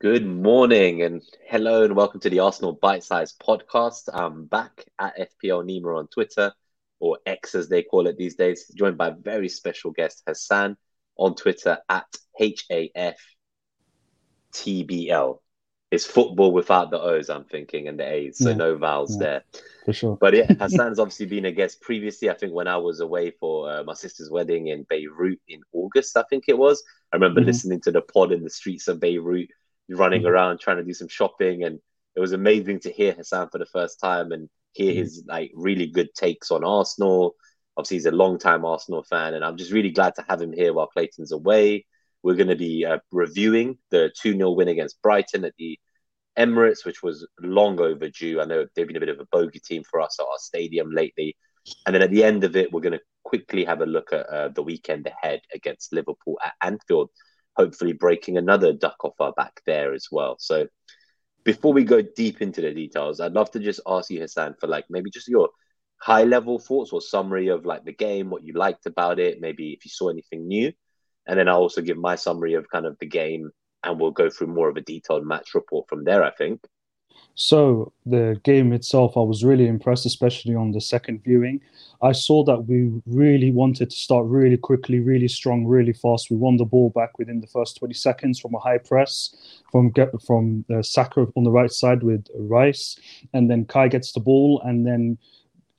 Good morning and hello and welcome to the Arsenal Bite Size podcast. I'm back at FPL Nima on Twitter, or X as they call it these days, joined by a very special guest, Hassan, on Twitter at HAFTBL. It's football without the O's, I'm thinking, and the A's, so Yeah, no vowels yeah, there. for sure. But yeah, Hassan's obviously been a guest previously. I think when I was away for uh, my sister's wedding in Beirut in August, I think it was. I remember hmm listening to the pod in the streets of Beirut, running hmm around trying to do some shopping, and it was amazing to hear Hassan for the first time and hear hmm his like really good takes on Arsenal. Obviously, he's a long-time Arsenal fan, and I'm just really glad to have him here while Clayton's away. We're going to be uh, reviewing the 2 0 win against Brighton at the Emirates, which was long overdue. I know they've been a bit of a bogey team for us at our stadium lately. And then at the end of it, we're going to quickly have a look at uh, the weekend ahead against Liverpool at Anfield, hopefully breaking another duck off our back there as well. So before we go deep into the details, I'd love to just ask you, Hassan, for like maybe just your high level thoughts or summary of like the game, what you liked about it, maybe if you saw anything new. And then I'll also give my summary of kind of the game and we'll go through more of a detailed match report from there, I think. So the game itself, I was really impressed, especially on the second viewing. I saw that we really wanted to start really quickly, really strong, really fast. We won the ball back within the first 20 seconds from a high press from get from uh, Saka on the right side with Rice, and then Kai gets the ball, and then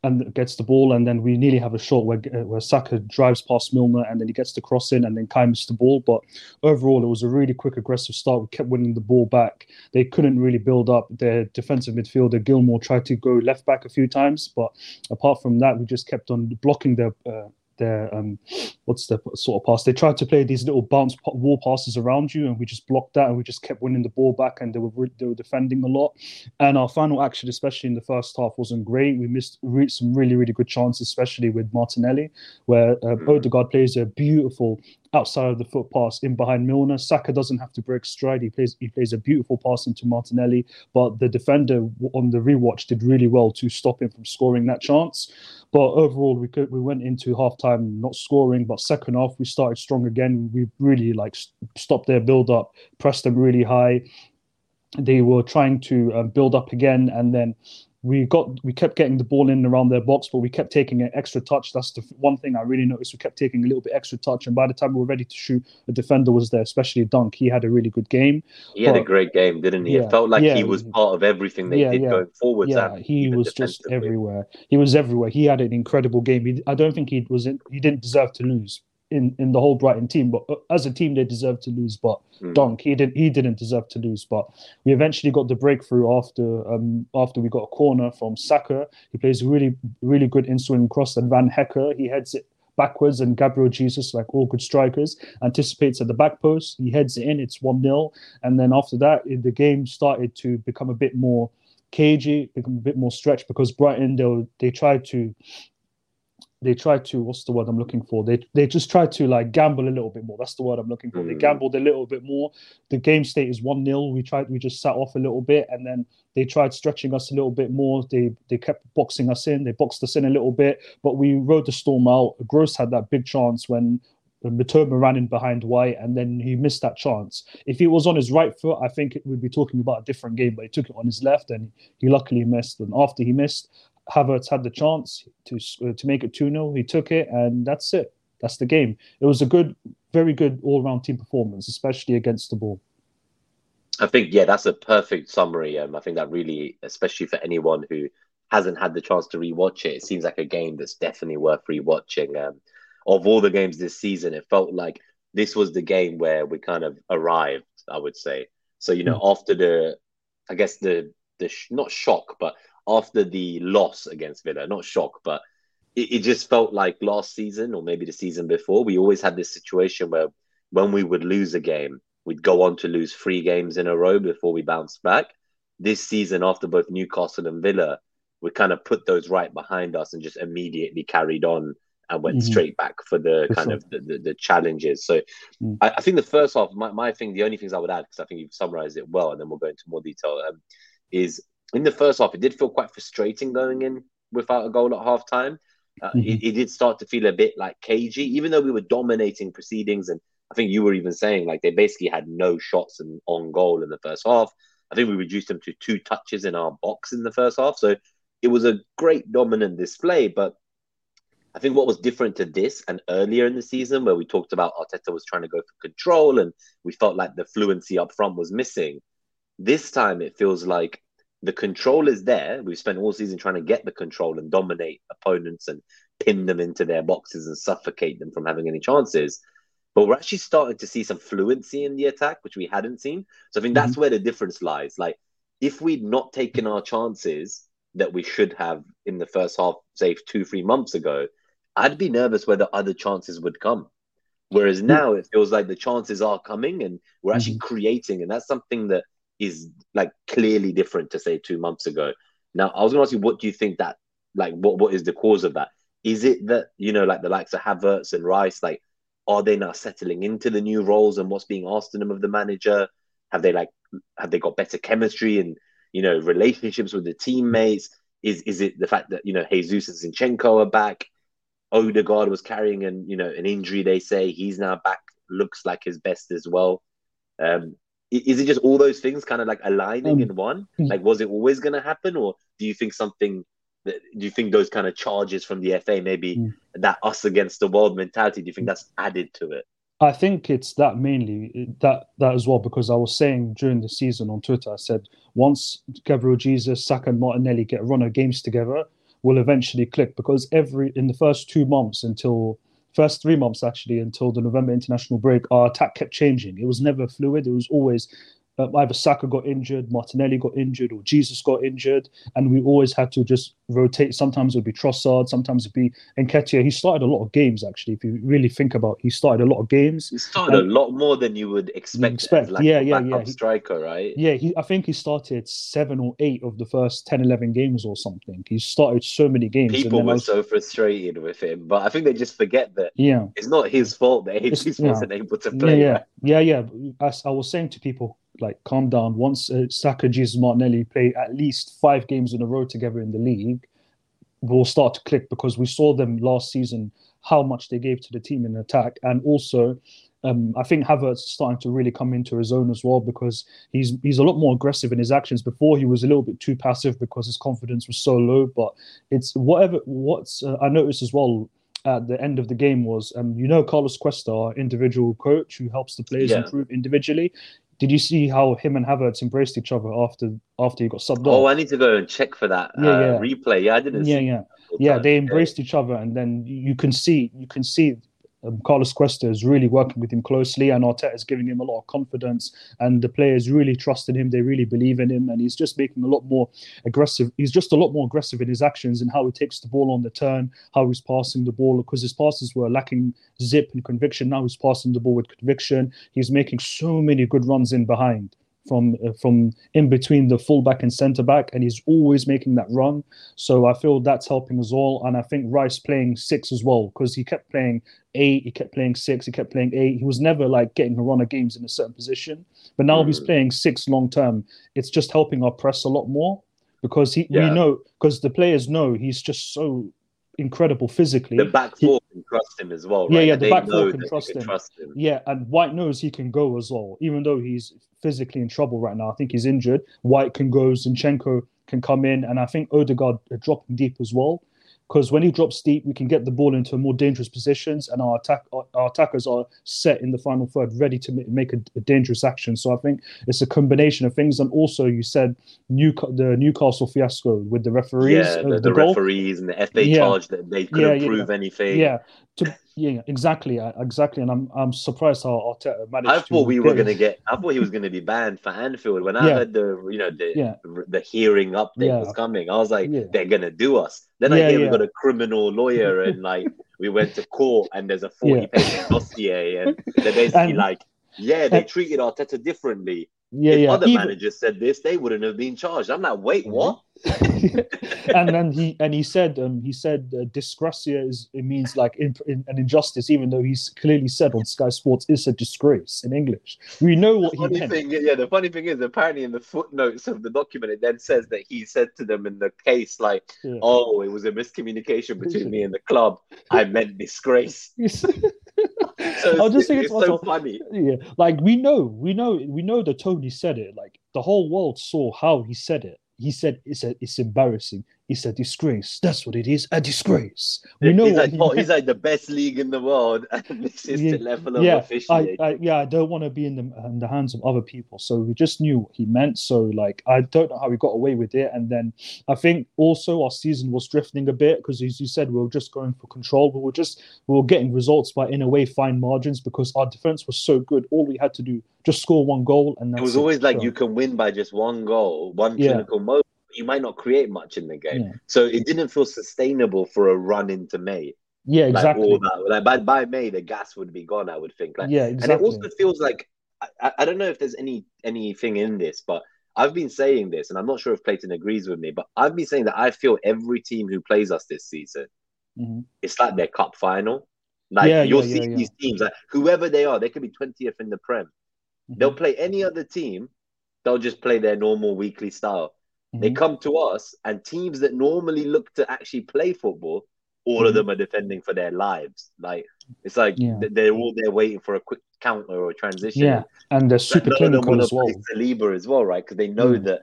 and gets the ball, and then we nearly have a shot where uh, where Saka drives past Milner, and then he gets the cross in, and then Kai missed the ball. But overall, it was a really quick, aggressive start. We kept winning the ball back. They couldn't really build up. Their defensive midfielder Gilmour tried to go left back a few times, but apart from that, we just kept on blocking their. Uh, their um, what's the sort of pass? They tried to play these little bounce wall passes around you, and we just blocked that, and we just kept winning the ball back, and they were they were defending a lot. And our final action, especially in the first half, wasn't great. We missed re- some really, really good chances, especially with Martinelli, where uh, Mm. Odegaard plays a beautiful outside of the foot pass in behind Milner. Saka doesn't have to break stride. He plays he plays a beautiful pass into Martinelli, but the defender on the rewatch did really well to stop him from scoring that chance. But overall, we could we went into halftime not scoring, but second half we started strong again. We really like stopped their build up, pressed them really high they were trying to um, build up again and then we got we kept getting the ball in around their box but we kept taking an extra touch. That's the one thing i really noticed. We kept taking a little bit extra touch and by the time we were ready to shoot the defender was there especially dunk. He had a really good game. He had a great game, didn't he? yeah. It felt like yeah. he was part of everything they yeah did going forward. yeah and he was just everywhere. He was everywhere. He had an incredible game. He, i don't think he was in, he didn't deserve to lose in in the whole brighton team but uh, as a team they deserved to lose but Mm. Dunk. He didn't. He didn't deserve to lose, but we eventually got the breakthrough after um, after we got a corner from Saka. He plays really really good in swing cross, and Van Hecke he heads it backwards, and Gabriel Jesus, like all good strikers, anticipates at the back post. He heads it in. It's one 0 and then after that, the game started to become a bit more cagey, become a bit more stretched because Brighton they were- they tried to they tried to what's the word I'm looking for? They they just tried to like gamble a little bit more. That's the word I'm looking for. They Mm. gambled a little bit more. The game state is one 0 We tried we just sat off a little bit and then they tried stretching us a little bit more. They they kept boxing us in. They boxed us in a little bit, but we rode the storm out. Gross had that big chance when Mitoma ran in behind White and then he missed that chance. If he was on his right foot, I think we'd be talking about a different game, but he took it on his left and he luckily missed. And after he missed, Havertz had the chance to uh, to make it 2 0. He took it, and that's it. That's the game. It was a good, very good all round team performance, especially against the ball. I think, yeah, that's a perfect summary. Um, I think that really, especially for anyone who hasn't had the chance to rewatch it, it seems like a game that's definitely worth rewatching. Um, of all the games this season, it felt like this was the game where we kind of arrived, I would say. So, you know, after the, I guess the, the sh- not shock, but after the loss against Villa, not shock, but it, it just felt like last season or maybe the season before, we always had this situation where when we would lose a game, we'd go on to lose three games in a row before we bounced back. This season, after both Newcastle and Villa, we kind of put those right behind us and just immediately carried on and went Mhm. straight back for the For kind sure. of the, the, the challenges. So Mm. I, I think the first half, my, my thing, the only things I would add, because I think you've summarized it well, and then we'll go into more detail, um, is in the first half, it did feel quite frustrating going in without a goal at half time. Uh, Mhm. it, it did start to feel a bit like cagey, even though we were dominating proceedings and I think you were even saying like they basically had no shots and on goal in the first half. I think we reduced them to two touches in our box in the first half. So it was a great dominant display. But I think what was different to this and earlier in the season, where we talked about Arteta was trying to go for control and we felt like the fluency up front was missing. This time it feels like the control is there. We've spent all season trying to get the control and dominate opponents and pin them into their boxes and suffocate them from having any chances. But we're actually starting to see some fluency in the attack, which we hadn't seen. So I think that's mm-hmm. where the difference lies. Like, if we'd not taken our chances that we should have in the first half, say two, three months ago, I'd be nervous whether other chances would come. Whereas now it feels like the chances are coming and we're actually mm-hmm. creating, and that's something that is like clearly different to say two months ago. Now, I was going to ask you, what do you think that, like, what what is the cause of that? Is it that you know, like the likes of Havertz and Rice, like, are they now settling into the new roles and what's being asked of them of the manager? Have they like, have they got better chemistry and you know relationships with the teammates? Is is it the fact that you know Jesus and Zinchenko are back? Odegaard was carrying an you know an injury. They say he's now back, looks like his best as well. Um, is it just all those things kind of like aligning um, in one? Like, was it always going to happen, or do you think something? That, do you think those kind of charges from the FA, maybe mm. that us against the world mentality, do you think that's added to it? I think it's that mainly that that as well because I was saying during the season on Twitter, I said once Gabriel Jesus, Saka, and Martinelli get a run of games together, will eventually click because every in the first two months until first three months actually until the November international break, our attack kept changing. It was never fluid. It was always uh, either Saka got injured, Martinelli got injured, or Jesus got injured, and we always had to just rotate. Sometimes it would be Trossard, sometimes it'd be Nketiah. He started a lot of games actually. If you really think about, it. he started a lot of games. He started a lot more than you would expect. expect. Like yeah, yeah, yeah. striker, right? Yeah, he, I think he started seven or eight of the first 10, 11 games or something. He started so many games. People were was... so frustrated with him, but I think they just forget that. Yeah, it's not his fault that he wasn't able to play. Yeah, yeah, yeah. yeah. I was saying to people like calm down. Once uh, Saka, Jesus, Martinelli play at least five games in a row together in the league, will start to click because we saw them last season how much they gave to the team in attack, and also. Um, I think Havertz is starting to really come into his own as well because he's he's a lot more aggressive in his actions. Before he was a little bit too passive because his confidence was so low. But it's whatever. What's uh, I noticed as well at the end of the game was, um, you know, Carlos Cuesta, our individual coach who helps the players yeah. improve individually. Did you see how him and Havertz embraced each other after after he got subbed oh, off? Oh, I need to go and check for that yeah, uh, yeah. replay. Yeah, I didn't. Yeah, yeah, yeah. They embraced each other, and then you can see you can see um, Carlos Cuesta is really working with him closely, and Arteta is giving him a lot of confidence, and the players really trust in him. They really believe in him, and he's just making a lot more aggressive. He's just a lot more aggressive in his actions and how he takes the ball on the turn, how he's passing the ball, because his passes were lacking zip and conviction. Now he's passing the ball with conviction. He's making so many good runs in behind from uh, from in between the fullback and centre back, and he's always making that run. So I feel that's helping us all. And I think Rice playing six as well because he kept playing eight, he kept playing six, he kept playing eight. He was never like getting a run of games in a certain position, but now mm. he's playing six long term. It's just helping our press a lot more because he yeah. we know because the players know he's just so incredible physically. The back four he, can trust him as well. Right? Yeah, yeah, the back four can, trust, him. trust, him. Yeah, and White knows he can go as well, even though he's physically in trouble right now. I think he's injured. White can go, Zinchenko can come in, and I think Odegaard dropping deep as well because when he drops deep, we can get the ball into more dangerous positions, and our attack our, attackers are set in the final third, ready to make a, a, dangerous action. So I think it's a combination of things, and also you said New, the Newcastle fiasco with the referees, yeah, the, the, the referees and the FA yeah. charge that they couldn't yeah, prove anything. Yeah, to, yeah, exactly, uh, exactly, and I'm I'm surprised how Arteta managed. I thought we were going to get. I thought he was going to be banned for Anfield when I yeah. heard the you know the yeah. the hearing update yeah. was coming. I was like, they're going to do us. Then I hear we got a criminal lawyer and like we went to court and there's a forty page dossier and they're basically and, like, yeah, they treated Arteta differently. Yeah, if yeah. other Even, managers said this, they wouldn't have been charged. I'm like, wait, mm-hmm. what? and then he and he said um, he said uh, desgracia is it means like in, in, an injustice, even though he's clearly said on Sky Sports it's a disgrace in English. We know what the he meant. Thing, yeah, the funny thing is apparently in the footnotes of the document it then says that he said to them in the case like, yeah. "Oh, it was a miscommunication between me and the club. I meant disgrace." so I just thinking it's to so funny. yeah, like we know, we know, we know that Tony said it. Like the whole world saw how he said it. He said it's a, it's embarrassing. It's a disgrace. That's what it is, a disgrace. We know he's like, he oh, he's like the best league in the world, and this is Yeah, the level of yeah, officiating. I, yeah, I don't want to be in the in the hands of other people. So we just knew what he meant. So like, I don't know how we got away with it. And then I think also our season was drifting a bit because, as you said, we were just going for control. We were just we were getting results by in a way fine margins because our defense was so good. All we had to do just score one goal, and it was always like So, you can win by just one goal, one Yeah. clinical moment. You might not create much in the game, Yeah, so it didn't feel sustainable for a run into May. yeah, Like exactly. all that, like by by May, the gas would be gone. I would think. Like, yeah, and it also feels like I, I- don't know if there's any anything in this, but I've been saying this, and I'm not sure if Clayton agrees with me, but I've been saying that I feel every team who plays us this season, Mhm. it's like their cup final. Like Yeah, you'll yeah, see yeah, these teams, like whoever they are, they could be 20th in the Prem. They'll Mhm. play any other team, they'll just play their normal weekly style. They Mhm. come to us, and teams that normally look to actually play football, all of Mhm. them are defending for their lives. Like it's like Yeah. they're all there waiting for a quick counter or a transition. Yeah, and they're super clinical as well. Saliba as well, right? Because they know Yeah. that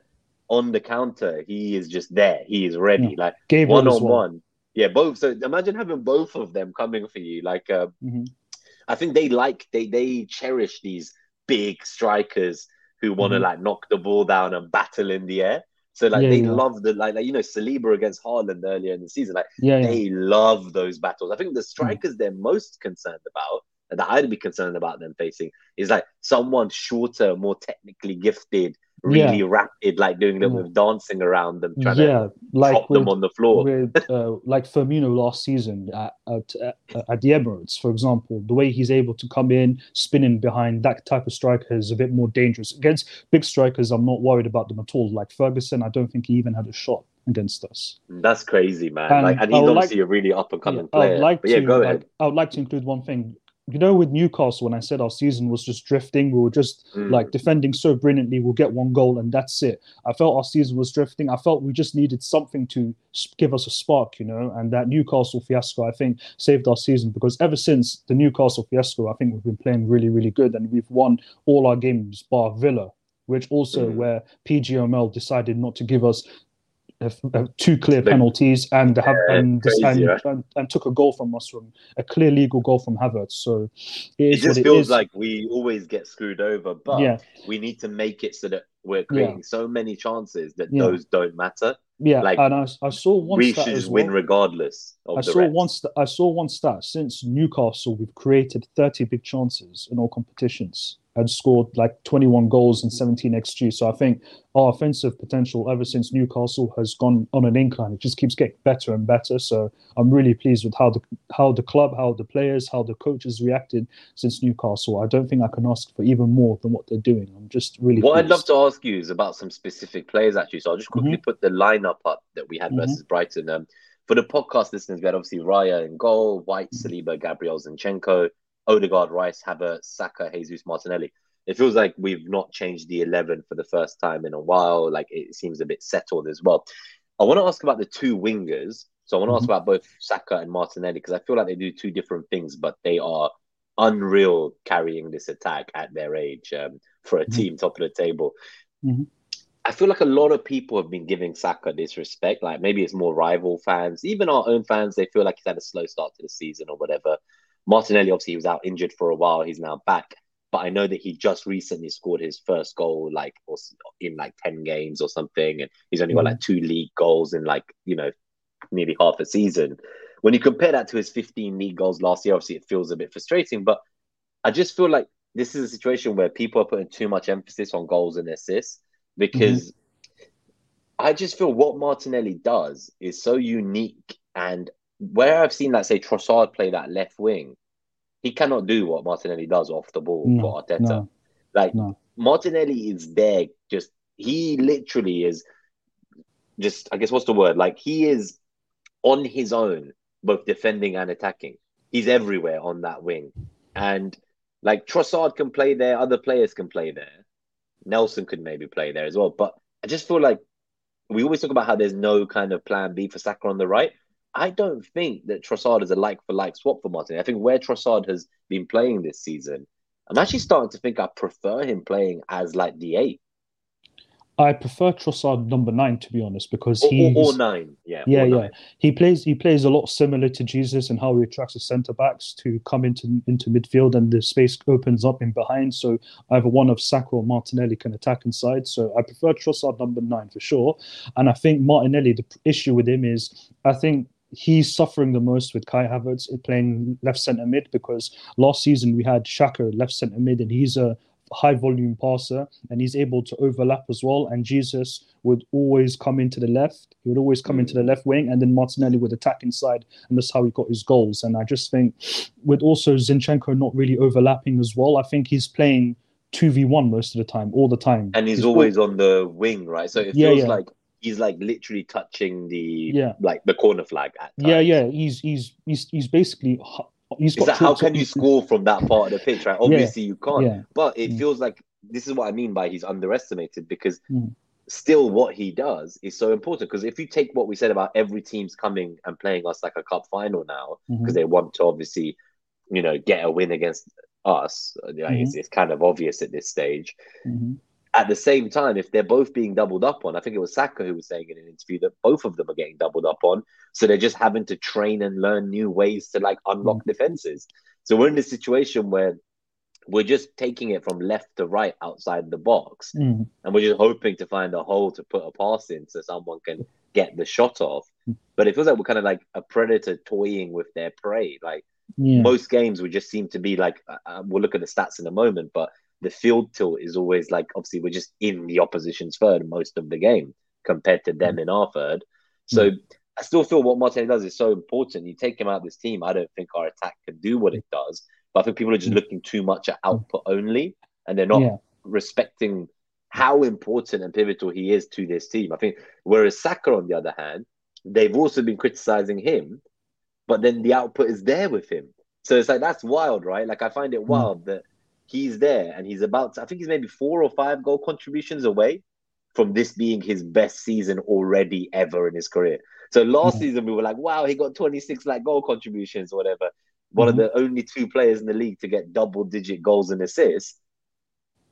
on the counter he is just there. He is ready. Yeah. Like Gabriel one on well. one. Yeah, both. So imagine having both of them coming for you. Like, uh, Mhm. I think they like they they cherish these big strikers who want to Mhm. like knock the ball down and battle in the air. So like Yeah, they yeah. love the like, like you know Saliba against Haaland earlier in the season. Like Yeah, yeah. they love those battles. I think the hmm. strikers they're most concerned about that I'd be concerned about them facing is like someone shorter, more technically gifted, really rapid, like doing a little Yeah. of dancing around them, trying yeah, to like drop with, them on the floor. with uh, like Firmino last season at, at, at the Emirates, for example, the way he's able to come in, spinning behind that type of striker is a bit more dangerous. Against big strikers, I'm not worried about them at all. Like Ferguson, I don't think he even had a shot against us. That's crazy, man. And like, and I he's obviously like- a really up and coming would player. like but yeah, to. go like, ahead. I would like to include one thing. You know, with Newcastle, when I said our season was just drifting, we were just Mm. like defending so brilliantly. We'll get one goal and that's it. I felt our season was drifting. I felt we just needed something to give us a spark, you know. And that Newcastle fiasco, I think, saved our season because ever since the Newcastle fiasco, I think we've been playing really, really good, and we've won all our games bar Villa, which also Mm. where PGMOL decided not to give us. Uh, uh, two clear penalties and have Yeah, and, crazy, and, right? and and took a goal from us from a clear legal goal from Havertz. So it It just it feels is. like we always get screwed over, but yeah, we need to make it so that we're creating so many chances that Yeah. those don't matter. yeah. like, and I, I saw one we should just win well. regardless of I saw one. St- I saw one stat. Since Newcastle, we've created 30 big chances in all competitions and scored like 21 goals and 17 xg. So I think our offensive potential ever since Newcastle has gone on an incline. It just keeps getting better and better. So I'm really pleased with how the how the club, how the players, how the coaches reacted since Newcastle. I don't think I can ask for even more than what they're doing. I'm just really. What I'd love to ask you is about some specific players, actually. So I'll just quickly put the lineup up that we had Mhm. versus Brighton. Um, for the podcast listeners, we had obviously Raya in goal, White, Mhm. Saliba, Gabriel Zinchenko, Odegaard, Rice, Havertz, Saka, Jesus, Martinelli. It feels like we've not changed the 11 for the first time in a while. Like it seems a bit settled as well. I want to ask about the two wingers. So I want to ask Mhm. about both Saka and Martinelli because I feel like they do two different things, but they are unreal carrying this attack at their age um, for a Mhm. team top of the table. Mhm. I feel like a lot of people have been giving Saka disrespect. Like maybe it's more rival fans, even our own fans. They feel like he's had a slow start to the season or whatever. Martinelli obviously he was out injured for a while. He's now back, but I know that he just recently scored his first goal, like or in like ten games or something, and he's only got Mhm. like two league goals in like you know nearly half a season. When you compare that to his 15 league goals last year, obviously it feels a bit frustrating, but I just feel like this is a situation where people are putting too much emphasis on goals and assists because I just feel what Martinelli does is so unique. And where I've seen, like, say, Trossard play that left wing, he cannot do what Martinelli does off the ball No, for Arteta. no, Like, no. Martinelli is there, just, he literally is just, I guess, what's the word? Like, he is on his own, both defending and attacking. He's everywhere on that wing. And, like, Trossard can play there, other players can play there. Nelson could maybe play there as well. But I just feel like we always talk about how there's no kind of plan B for Saka on the right. I don't think that Trossard is a like for like swap for Martinelli. I think where Trossard has been playing this season, I'm actually starting to think I prefer him playing as like the eight. I prefer Trossard number nine to be honest because he or, or, nine, yeah, yeah, yeah. Nine. He plays he plays a lot similar to Jesus and how he attracts the centre backs to come into into midfield and the space opens up in behind. So either one of Saka or Martinelli can attack inside. So I prefer Trossard number nine for sure. And I think Martinelli, the issue with him is I think he's suffering the most with Kai Havertz playing left centre mid because last season we had Xhaka left centre mid and he's a high volume passer and he's able to overlap as well. And Jesus would always come into the left. He would always come into the left wing, and then Martinelli would attack inside, and that's how he got his goals. And I just think, with also Zinchenko not really overlapping as well, I think he's playing two v one most of the time, all the time. And he's, he's always on the wing, right? So it feels yeah, yeah. like he's like literally touching the yeah. like the corner flag at times. Yeah, yeah. He's he's he's he's basically he's got. how can you score from that part of the pitch? Right? Obviously yeah. you can't. Yeah. But it mm. feels like this is what I mean by he's underestimated because. Mm. Still, what he does is so important because if you take what we said about every team's coming and playing us like a cup final now because mm-hmm. they want to obviously, you know, get a win against us. mm-hmm. it's, it's, kind of obvious at this stage. At the same time, if they're both being doubled up on, I think it was Saka who was saying in an interview that both of them are getting doubled up on. So they're just having to train and learn new ways to like unlock mm. defenses. So we're in this situation where we're just taking it from left to right outside the box. Mm. And we're just hoping to find a hole to put a pass in so someone can get the shot off. Mm. But it feels like we're kind of like a predator toying with their prey. Like yeah. most games would just seem to be like, uh, uh we'll look at the stats in a moment, but the field tilt is always like obviously we're just in the opposition's third most of the game compared to them mm. in our third. So mm. I still feel what Martinelli does is so important. You take him out of this team, I don't think our attack can do what it does. But I think people are just mm. looking too much at output only, and they're not yeah. respecting how important and pivotal he is to this team. I think whereas Saka, on the other hand, they've also been criticizing him, but then the output is there with him. So it's like that's wild, right? Like I find it wild that he's there and he's about to, I think he's maybe four or five goal contributions away from this being his best season already ever in his career. So last mm-hmm. season we were like, wow, he got 26 like goal contributions or whatever. One mm-hmm. of the only two players in the league to get double digit goals and assists.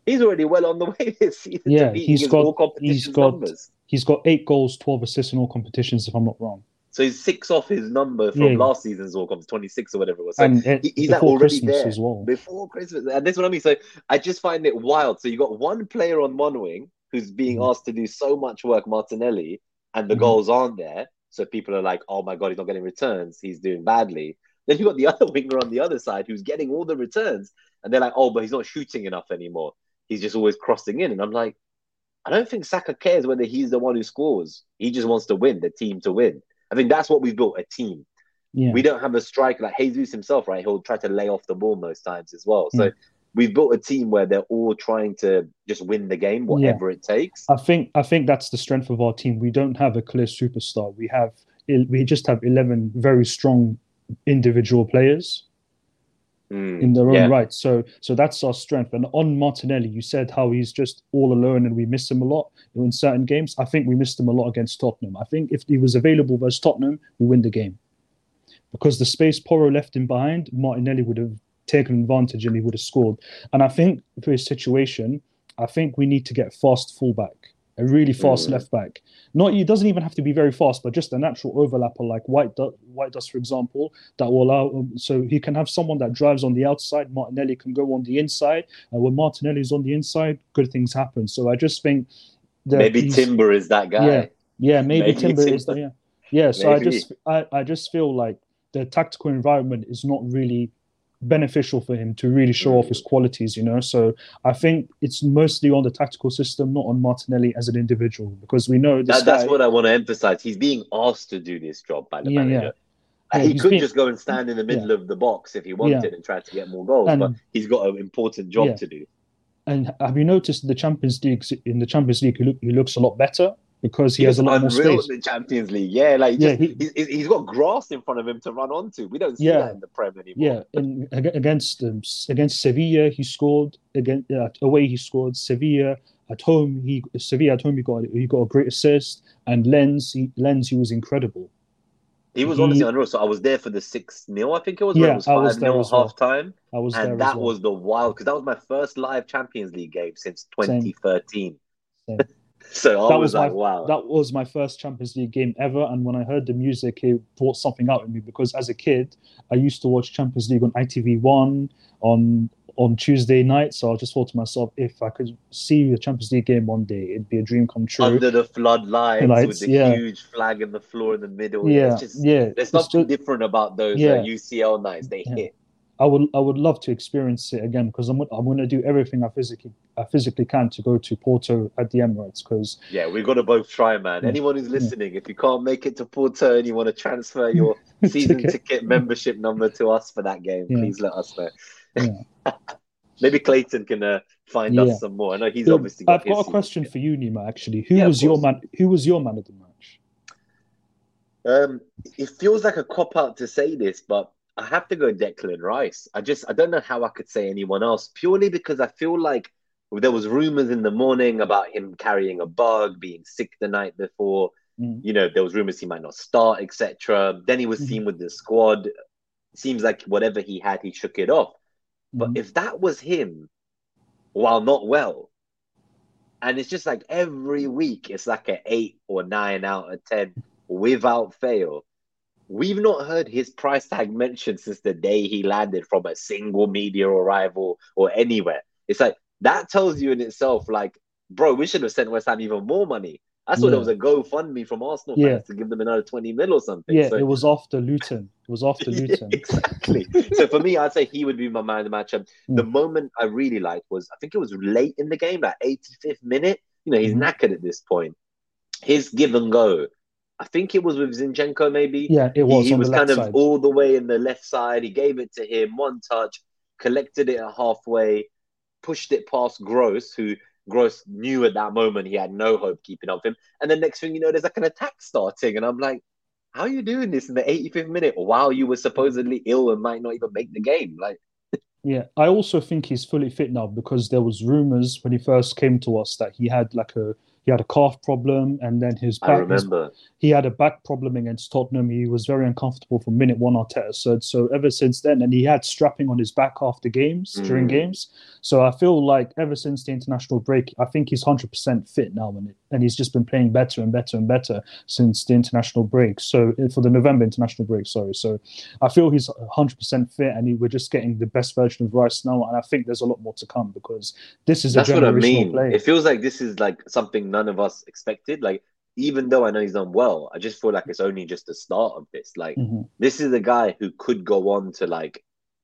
He's already well on the way this season. Yeah, he's got he's got he's got eight goals, 12 assists in all competitions, if I'm not wrong. So he's six off his number from yeah. last season's All Comes 26 or whatever it was. So and it, he's already Christmas there as well. before Christmas. And this is what I mean. So I just find it wild. So you got one player on one wing who's being mm. asked to do so much work, Martinelli, and the mm. goals aren't there. So people are like, oh my God, he's not getting returns. He's doing badly. Then you got the other winger on the other side who's getting all the returns. And they're like, oh, but he's not shooting enough anymore. He's just always crossing in. And I'm like, I don't think Saka cares whether he's the one who scores. He just wants to win, the team to win. I think that's what we've built a team. Yeah. We don't have a striker like Jesus himself, right? He'll try to lay off the ball most times as well. So we've built a team where they're all trying to just win the game, whatever yeah. it takes. I think I think that's the strength of our team. We don't have a clear superstar. We have we just have eleven very strong individual players mm, in their own yeah. right. So so that's our strength. And on Martinelli, you said how he's just all alone and we miss him a lot in certain games. I think we missed him a lot against Tottenham. I think if he was available versus Tottenham, we win the game. Because the space Poro left him behind, Martinelli would have taken advantage and he would have scored. And I think for his situation, I think we need to get fast fullback a really fast mm. left back. Not he doesn't even have to be very fast, but just a natural overlapper like White du- White Dust, for example, that will allow. Um, so he can have someone that drives on the outside. Martinelli can go on the inside. And when Martinelli is on the inside, good things happen. So I just think maybe Timber is that guy. Yeah, yeah, maybe, maybe Timber, Timber, is that. Yeah, yeah. So maybe. I just I, I just feel like the tactical environment is not really beneficial for him to really show off his mm. qualities, you know. So I think it's mostly on the tactical system, not on Martinelli as an individual, because we know that, that's what I want to emphasize. He's being asked to do this job by the yeah, manager. Yeah. he could just go and stand in the middle yeah. of the box if he wanted and try to get more goals, and, but he's got an important job to do. And have you noticed the Champions League? In the Champions League, he, look, he looks a lot better because he, he has a lot more space. in the Champions League. Yeah, like yeah, just, he, he's got grass in front of him to run onto. We don't see yeah, that in the Prem anymore. Yeah, and against um, against Sevilla, he scored. Against uh, away, he scored. Sevilla at home, he Sevilla at home, he got he got a great assist. And Lens, he, Lens, he was incredible. He was He- honestly unreal. So I was there for the six 0 I think it was. Yeah, it was I was five there 0 as well. half time, I was there and as that well. was the wild because that was my first live Champions League game since Same. 2013. Same. So I That was, was my- wow. that was my first Champions League game ever. And when I heard the music, it brought something out in me because as a kid, I used to watch Champions League on ITV One on on Tuesday night. So I just thought to myself, if I could see the Champions League game one day, it'd be a dream come true. Under the floodlights Lights, with the yeah. huge flag in the floor in the middle. yeah, It's just, yeah. There's It's something just- different about those Yeah. uh, UCL nights. They Yeah. hit. I would I would love to experience it again because I'm I'm going to do everything I physically I physically can to go to Porto at the Emirates because Yeah, we've got to both try, man. Yeah. Anyone who's listening, if you can't make it to Porto and you want to transfer your season Ticket. ticket membership number to us for that game, Yeah. please let us know. Yeah. Maybe Clayton can uh, find Yeah. us some more. I know he's Yeah, obviously I've got a question season for you, Nima. Actually, who Yeah, was your man? Who was your man of the match? Um, it feels like a cop out to say this, but I have to go Declan Rice. I just I don't know how I could say anyone else purely because I feel like there was rumors in the morning about him carrying a bug, being sick the night before. Mm. you know, there was rumors he might not start, etc. Then he was Mhm. seen with the squad. Seems like whatever he had, he shook it off. But Mhm. if that was him, while not well, and it's just like every week, it's like an eight or nine out of ten without fail. We've not heard his price tag mentioned since the day he landed from a single media arrival or anywhere. It's like that tells you in itself, like, bro, we should have sent West Ham even more money. I thought Yeah. there was a GoFundMe from Arsenal Yeah. fans to give them another 20 mil or something. Yeah, So- it was after Luton. It was after Luton. exactly. so for me, I'd say he would be my man of the match. Um, The Mm. moment I really liked was I think it was late in the game, like 85th minute. You know, he's Mhm. knackered at this point. His give and go. I think it was with Zinchenko, maybe. Yeah, it He- was he, on was the kind of side. all the way in the left side. He gave it to him, one touch, collected it at halfway, pushed it past Gross, who Gross knew at that moment he had no hope keeping up with him. And then next thing you know, there's like an attack starting, and I'm like, how are you doing this in the 85th minute while you were supposedly ill and might not even make the game? Like, Yeah, I also think he's fully fit now because there was rumors when he first came to us that he had like a he had a calf problem and then his I back his remember. he had a back problem against Tottenham. He was very uncomfortable from minute one, Arteta said. So ever since then, and he had strapping on his back after games, during Mm. games. So I feel like ever since the international break, I think he's 100% fit now. And, and he's just been playing better and better and better since the international break. So uh, for the November international break, sorry. So I feel he's 100% fit and he, we're just getting the best version of Rice now. And I think there's a lot more to come because this is That's a what I mean. player. It feels like this is like something none of us expected. Like, even though I know he's done well, I just feel like it's only just the start of this. Like, Mhm. this is a guy who could go on to like,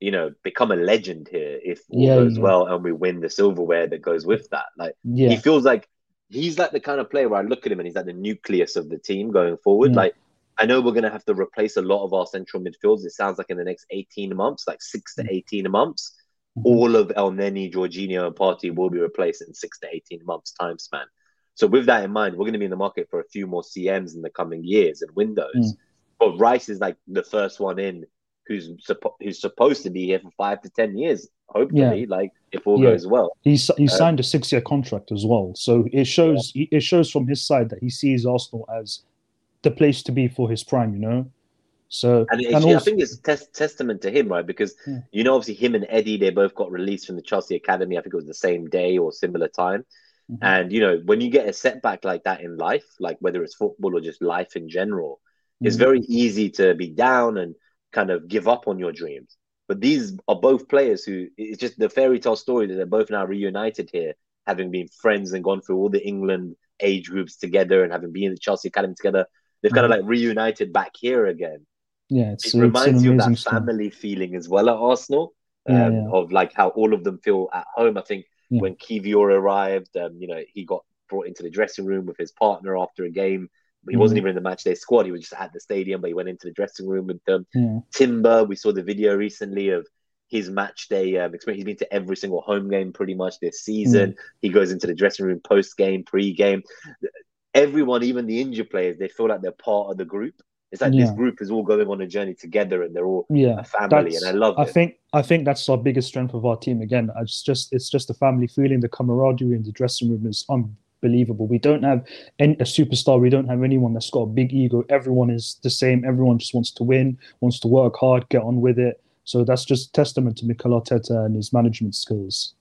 you know, become a legend here if all Yeah, goes yeah. well and we win the silverware that goes with that. Like, Yeah. he feels like he's like the kind of player where I look at him and he's like the nucleus of the team going forward. Yeah. Like, I know we're going to have to replace a lot of our central midfields. It sounds like in the next 18 months, like six to Mm. 18 months, Mhm. all of Elneny, Jorginho, and Partey will be replaced in six to 18 months' time span. So, with that in mind, we're going to be in the market for a few more CMs in the coming years and windows. Mm. But Rice is like the first one in who's, suppo- who's supposed to be here for five to 10 years, hopefully, like if all Yeah. goes well. He he Um, signed a six year contract as well, so it shows it shows from his side that he sees Arsenal as the place to be for his prime. You know, so And, and I think it's tes- testament to him, right? Because Yeah. you know, obviously, him and Eddie, they both got released from the Chelsea Academy. I think it was the same day or similar time. Mhm. And you know, when you get a setback like that in life, like whether it's football or just life in general, it's Mhm. very easy to be down and kind of give up on your dreams. But these are both players who it's just the fairy tale story that they're both now reunited here, having been friends and gone through all the England age groups together and having been in the Chelsea Academy together. They've kind of like reunited back here again yeah, it's, it it's reminds you of that story. family feeling as well at Arsenal, um, Yeah, yeah. of like how all of them feel at home. I think Yeah. when Kiwior arrived, um, you know, he got brought into the dressing room with his partner after a game. But he wasn't Mhm. even in the match day squad. He was just at the stadium, but he went into the dressing room with them. Timber, we saw the video recently of his match day um, experience. He's been to every single home game pretty much this season. He goes into the dressing room post game, pre game. Everyone, even the injured players, they feel like they're part of the group. It's like this group is all going on a journey together, and they're all yeah. a family, and I love I it. think I think that's our biggest strength of our team. Again, it's just, just it's just the family feeling, the camaraderie in the dressing room is unbelievable. We don't have any, a superstar. We don't have anyone that's got a big ego. Everyone is the same. Everyone just wants to win, wants to work hard, get on with it. So that's just testament to Mikel Arteta and his management skills.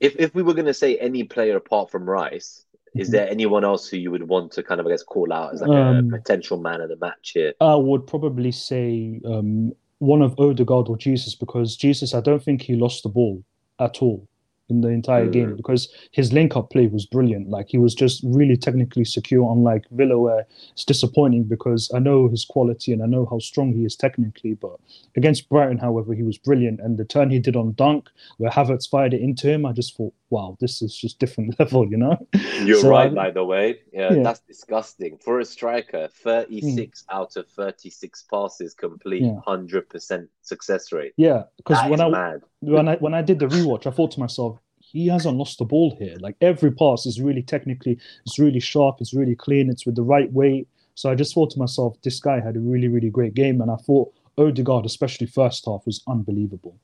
If if we were going to say any player apart from Rice, is mm-hmm. there anyone else who you would want to kind of I guess call out as like um, a potential man of the match here? I would probably say um, one of Odegaard or Jesus because Jesus, I don't think he lost the ball at all in the entire mm. game because his link up play was brilliant. Like he was just really technically secure, unlike Villa, where it's disappointing because I know his quality and I know how strong he is technically. But against Brighton, however, he was brilliant. And the turn he did on Dunk, where Havertz fired it into him, I just thought, wow, this is just different level, you know? You're so right, by the way. Yeah, yeah, that's disgusting. For a striker, 36 mm. out of 36 passes complete, yeah. 100% success rate. Yeah, because when I mad. when I when I did the rewatch, I thought to myself, he hasn't lost the ball here. Like every pass is really technically, it's really sharp, it's really clean, it's with the right weight. So I just thought to myself, this guy had a really, really great game. And I thought Odegaard, especially first half, was unbelievable.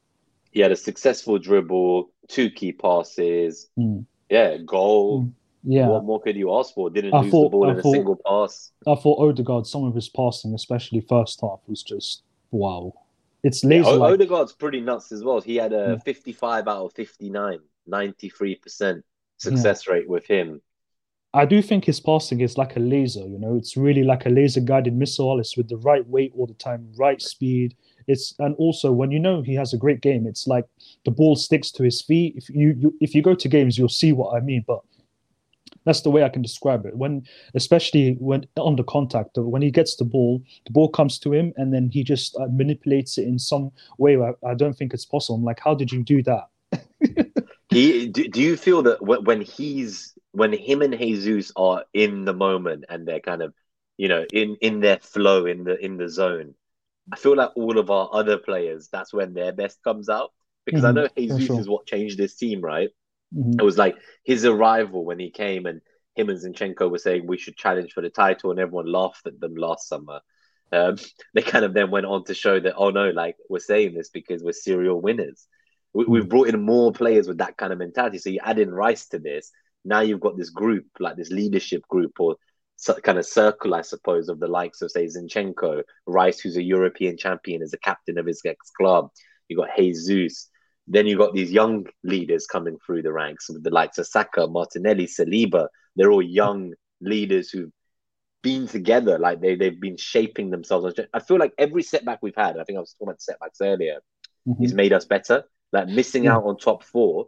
He had a successful dribble, two key passes. Mm. Yeah, goal. Mm. Yeah. What more could you ask for? Didn't I lose thought, the ball I in thought, a single pass. I thought Odegaard, some of his passing, especially first half, was just wow. It's laser. Yeah, Odegaard's pretty nuts as well. He had a yeah. 55 out of 59. 93% success yeah. rate with him. I do think his passing is like a laser, you know, it's really like a laser guided missile. It's with the right weight all the time, right speed. It's and also when you know he has a great game, it's like the ball sticks to his feet. If you, you if you go to games, you'll see what I mean. But that's the way I can describe it. When, especially when under contact, when he gets the ball, the ball comes to him, and then he just uh, manipulates it in some way. I, I don't think it's possible. I'm like, how did you do that? He do, do you feel that when he's when him and Jesus are in the moment and they're kind of you know in in their flow in the in the zone, I feel like all of our other players that's when their best comes out because mm-hmm, I know Jesus sure. is what changed this team, right? Mm-hmm. It was like his arrival when he came and him and Zinchenko were saying we should challenge for the title and everyone laughed at them last summer. Um, they kind of then went on to show that oh no, like we're saying this because we're serial winners we, have hmm. brought in more players with that kind of mentality. So you add in Rice to this. Now you've got this group, like this leadership group or kind of circle, I suppose, of the likes of say Zinchenko, Rice, who's a European champion, is a captain of his ex club. You got Jesus. Then you got these young leaders coming through the ranks with the likes of Saka, Martinelli, Saliba. They're all young leaders who've been together, like they they've been shaping themselves. I feel like every setback we've had, I think I was talking about setbacks earlier, mm-hmm. has made us better. Like missing out on top four,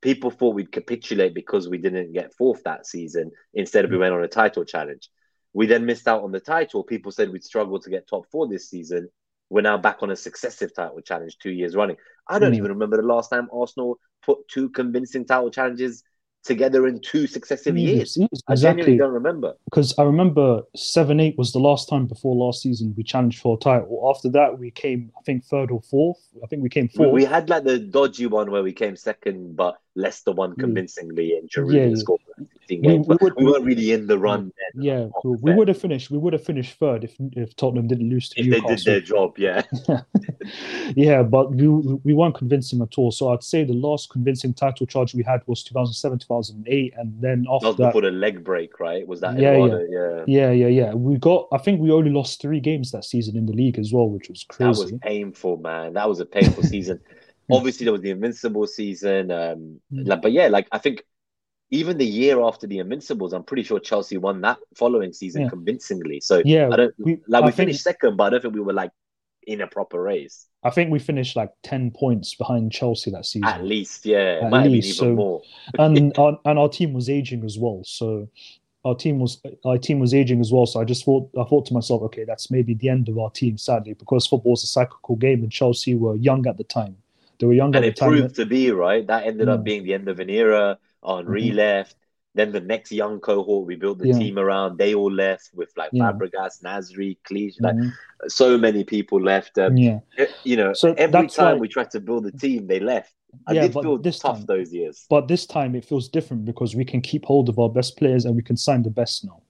people thought we'd capitulate because we didn't get fourth that season. Instead of we went on a title challenge. We then missed out on the title. People said we'd struggle to get top four this season. We're now back on a successive title challenge two years running. I don't mm. even remember the last time Arsenal put two convincing title challenges together in two successive years. Exactly. I genuinely don't remember. Because I remember 7 8 was the last time before last season we challenged for a title. After that, we came, I think, third or fourth. I think we came fourth. We, we had like the dodgy one where we came second, but Leicester won mm. convincingly and Giroud yeah, scored. We, we, would, we, weren't really in the run. Then, yeah, uh, we would have finished. We would have finished third if if Tottenham didn't lose to if Newcastle. they did their job. Yeah, yeah, but we we weren't convincing at all. So I'd say the last convincing title charge we had was 2007, 2008, and then after that, before the leg break, right? Was that yeah, yeah, yeah, yeah, yeah, yeah. We got. I think we only lost three games that season in the league as well, which was crazy. That was painful, man. That was a painful season. Obviously, there was the Invincible season. Um, mm. like, but yeah, like I think even the year after the Invincibles, I'm pretty sure Chelsea won that following season yeah. convincingly. So yeah, I don't we, like we I finished think, second, but I don't think we were like in a proper race. I think we finished like ten points behind Chelsea that season. At least, yeah, At might least, even so, more. and our, and our team was aging as well, so our team was our team was aging as well. So I just thought I thought to myself, okay, that's maybe the end of our team, sadly, because football is a cyclical game, and Chelsea were young at the time. They were younger. And it proved to be right. That ended yeah. up being the end of an era. Henry mm-hmm. left. Then the next young cohort we built the yeah. team around, they all left with like yeah. Fabregas, Nasri, Clichy, like mm-hmm. so many people left. Um, yeah, you know, so every time why... we tried to build a team, they left. I yeah, did feel this tough time, those years. But this time it feels different because we can keep hold of our best players and we can sign the best now.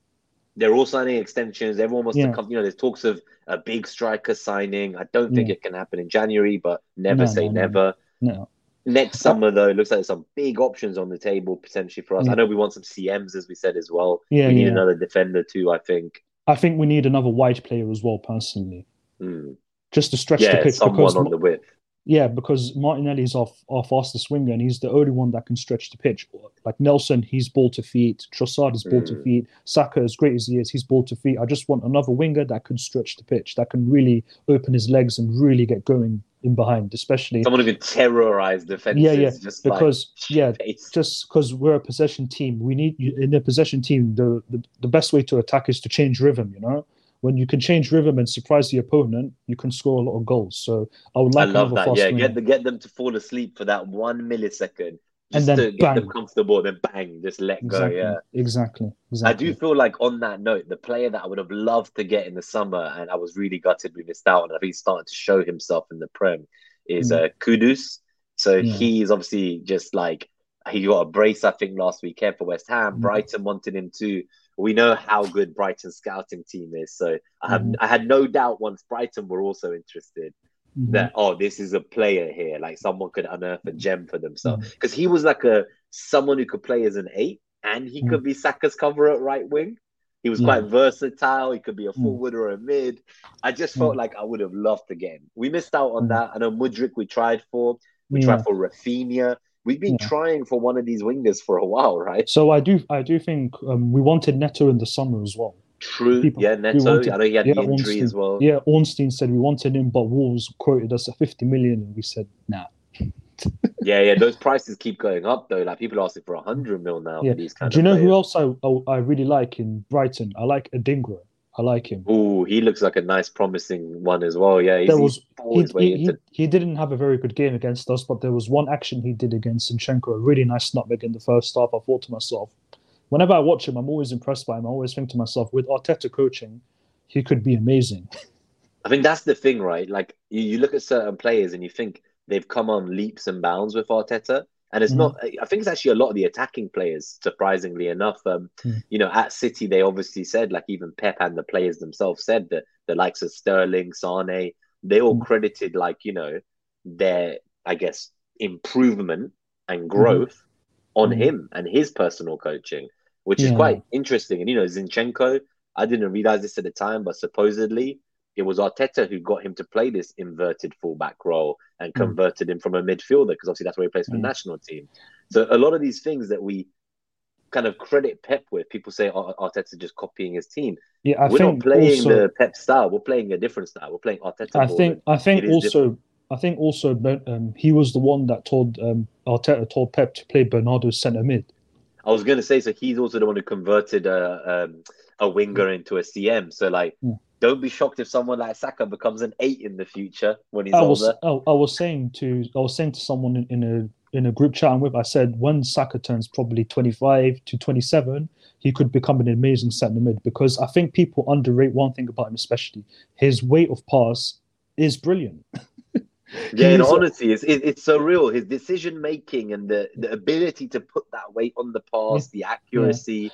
They're all signing extensions. Everyone wants yeah. to come. You know, there's talks of a big striker signing. I don't think yeah. it can happen in January, but never no, say no, never. No. Next summer, though, it looks like there's some big options on the table potentially for us. Yeah. I know we want some CMs, as we said as well. Yeah, we need another defender too. I think. I think we need another wide player as well, personally, Hmm. just to stretch the pitch. someone Because on the width. Yeah, because Martinelli is our, our fastest winger, and he's the only one that can stretch the pitch. Like Nelson, he's ball to feet. Trossard is ball to Mm. feet. Saka, as great as he is, he's ball to feet. I just want another winger that can stretch the pitch, that can really open his legs and really get going in behind, especially Someone who can terrorize defenses. Yeah, yeah, Just because like, yeah, pace. just because we're a possession team, we need in a possession team. The, the the best way to attack is to change rhythm. You know, when you can change rhythm and surprise the opponent, you can score a lot of goals. So I would I like love another that. fast Yeah, get the, get them to fall asleep for that one millisecond, And just then to get them comfortable, then bang, just let exactly, go. Yeah. exactly, I do feel like on that note, the player that I would have loved to get in the summer, and I was really gutted we missed out on. I think he's starting to show himself in the Prem. Is Mm. uh, Kudus. So Yeah. he's obviously just like he got a brace, I think, last weekend for West Ham. Mm. Brighton wanted him too. We know how good Brighton's scouting team is, so I have Mhm. I had no doubt once Brighton were also interested Mhm. that oh this is a player here like someone could unearth a gem for themselves because he was like a someone who could play as an eight and he could be Saka's cover at right wing. He was quite versatile. He could be a Mm. forward or a mid. I just felt Mm. like I would have loved to get him. We missed out on Mm. that. I know Mudryk we tried for. We Yeah. tried for Raphinha. We've been Yeah. trying for one of these wingers for a while, right? So I do, I do think um, we wanted Neto in the summer as well. True. People- yeah, Neto. wanted- I know he had yeah, the injury Ornstein. as well. Yeah, Ornstein said we wanted him, but Wolves quoted us at 50 million, and we said nah. yeah, yeah. Those prices keep going up though. Like people are asking for hundred mil now Yeah. for these kind Do you know players. who else I, I I really like in Brighton? I like Adingra. I like him. Oh, he looks like a nice, promising one as well. Yeah, he's, There was- he's He, he, he, into. he didn't have a very good game against us, but there was one action he did against Zinchenko, a really nice nutmeg in the first half. I thought to myself, whenever I watch him, I'm always impressed by him. I always think to myself, with Arteta coaching, he could be amazing. I think that's the thing, right? Like you, you look at certain players and you think they've come on leaps and bounds with Arteta, and it's Mhm. not. I think it's actually a lot of the attacking players. Surprisingly enough, um, Mm. you know, at City they obviously said, like even Pep and the players themselves said that the likes of Sterling, Sane, they all Mm. credited like you know their, I guess, improvement and growth on Mhm. him and his personal coaching, which is quite interesting. And you know, Zinchenko, I didn't realize this at the time, but supposedly it was Arteta who got him to play this inverted fullback role and Mm. converted him from a midfielder because obviously that's where he plays for the Mm. national team. So a lot of these things that we kind of credit Pep with, people say oh, Arteta just copying his team. Yeah, I We're not playing also, the Pep style. We're playing a different style. We're playing Arteta. I think I think also I think also um, he was the one that told um, Arteta told Pep to play Bernardo centre mid. I was going to say, so he's also the one who converted a um, a winger into a CM. So like, Yeah. Don't be shocked if someone like Saka becomes an eight in the future when he's I was older. I, I was saying to I was saying to someone in, in a in a group chat I'm with, I said when Saka turns probably 25 to 27, he could become an amazing centre mid because I think people underrate one thing about him, especially his weight of pass is brilliant. Yeah, honesty, it's it, it's so real. His decision making and the the ability to put that weight on the pass, the accuracy.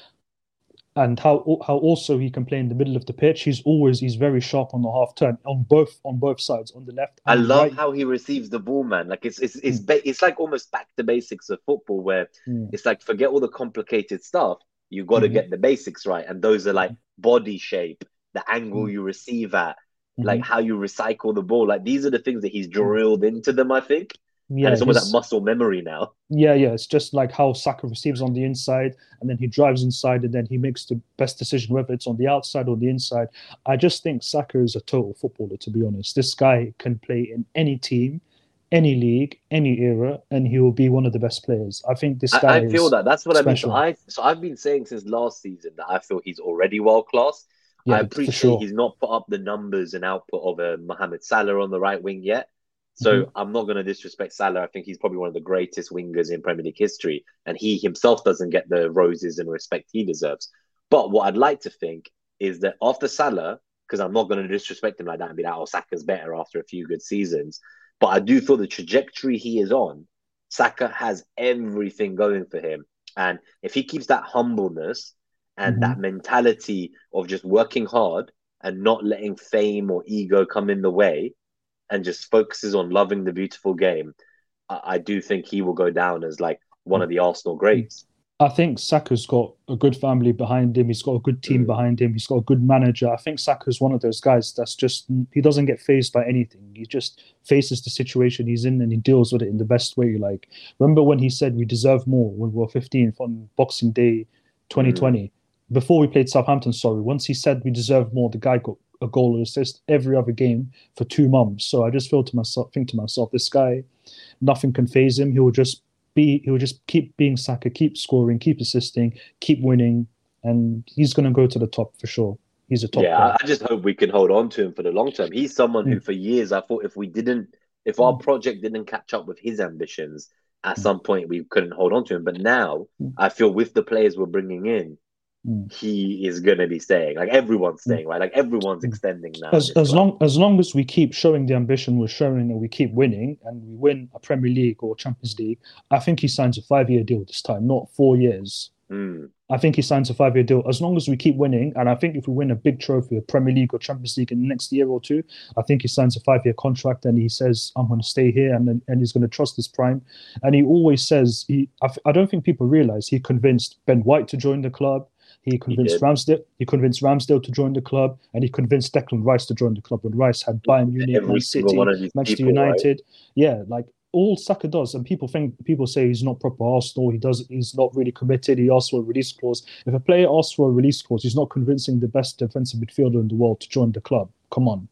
And how how also he can play in the middle of the pitch. He's always he's very sharp on the half turn on both on both sides on the left. I love right. how he receives the ball, man. Like it's it's it's Mm. ba- it's like almost back to basics of football, where Mm. it's like forget all the complicated stuff. You got to Mhm. get the basics right, and those are like body shape, the angle Mm. you receive at, like how you recycle the ball. Like these are the things that he's drilled into them. I think, yeah, and it's almost that muscle memory now. Yeah, yeah. It's just like how Saka receives on the inside and then he drives inside and then he makes the best decision, whether it's on the outside or the inside. I just think Saka is a total footballer, to be honest. This guy can play in any team, any league, any era, and he will be one of the best players. I think this guy I, I feel that. That's what I mean. So. I so I've been saying since last season that I feel he's already world class. yeah, I appreciate sure. he's not put up the numbers and output of a Mohamed Salah on the right wing yet. So Mhm. I'm not going to disrespect Salah. I think he's probably one of the greatest wingers in Premier League history, and he himself doesn't get the roses and respect he deserves. But what I'd like to think is that after Salah, because I'm not going to disrespect him like that and be like, "Oh, Saka's better after a few good seasons," but I do feel the trajectory he is on, Saka has everything going for him, and if he keeps that humbleness and Mhm. that mentality of just working hard and not letting fame or ego come in the way and just focuses on loving the beautiful game I, I do think he will go down as like one of the Arsenal greats. I think Saka's got a good family behind him. He's got a good team mm. behind him. He's got a good manager. I think Saka's one of those guys that's just he doesn't get phased by anything. He just faces the situation he's in and he deals with it in the best way. Like remember when he said we deserve more when we were 15th on Boxing Day 2020 mm. before we played Southampton. Sorry, once he said we deserve more, the guy got a goal or assist every other game for two months. So I just feel to myself, think to myself, this guy, nothing can phase him. He will just be he will just keep being Saka, keep scoring, keep assisting, keep winning, and he's going to go to the top for sure. He's a top. Yeah, player. I just hope we can hold on to him for the long term. He's someone mm. who, for years, I thought if we didn't, if our mm. project didn't catch up with his ambitions, at mm. some point we couldn't hold on to him. But now, mm. I feel with the players we're bringing in. He is going to be staying. Like everyone's mm. staying, right? Like everyone's mm. extending now. As, as long as long as we keep showing the ambition we're showing, and we keep winning, and we win a Premier League or Champions League, I think he signs a five-year deal this time, not four years. Mm. I think he signs a five-year deal as long as we keep winning, and I think if we win a big trophy, a Premier League or Champions League in the next year or two, I think he signs a five-year contract and he says, "I'm going to stay here," and and he's going to trust his prime. And he always says, he I, I don't think people realize he convinced Ben White to join the club. He convinced he Ramsdale. He convinced Ramsdale to join the club, and he convinced Declan Rice to join the club. When Rice had Bayern Munich, Man City, Manchester people, United, right? yeah, like all Saka does, and people think people say he's not proper Arsenal. He does. He's not really committed. He asks for a release clause. If a player asks for a release clause, he's not convincing the best defensive midfielder in the world to join the club. Come on.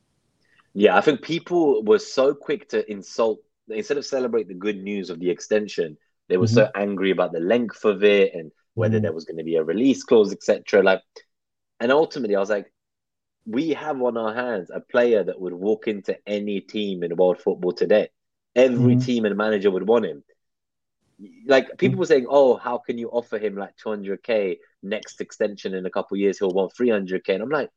Yeah, I think people were so quick to insult instead of celebrate the good news of the extension. They were mm-hmm. so angry about the length of it and whether mm. there was going to be a release clause, etc. Like, and ultimately, I was like, we have on our hands a player that would walk into any team in world football today. Every mm. team and manager would want him. Like people mm. were saying, "Oh, how can you offer him like 200k next extension in a couple years? He'll want 300k." And I'm like,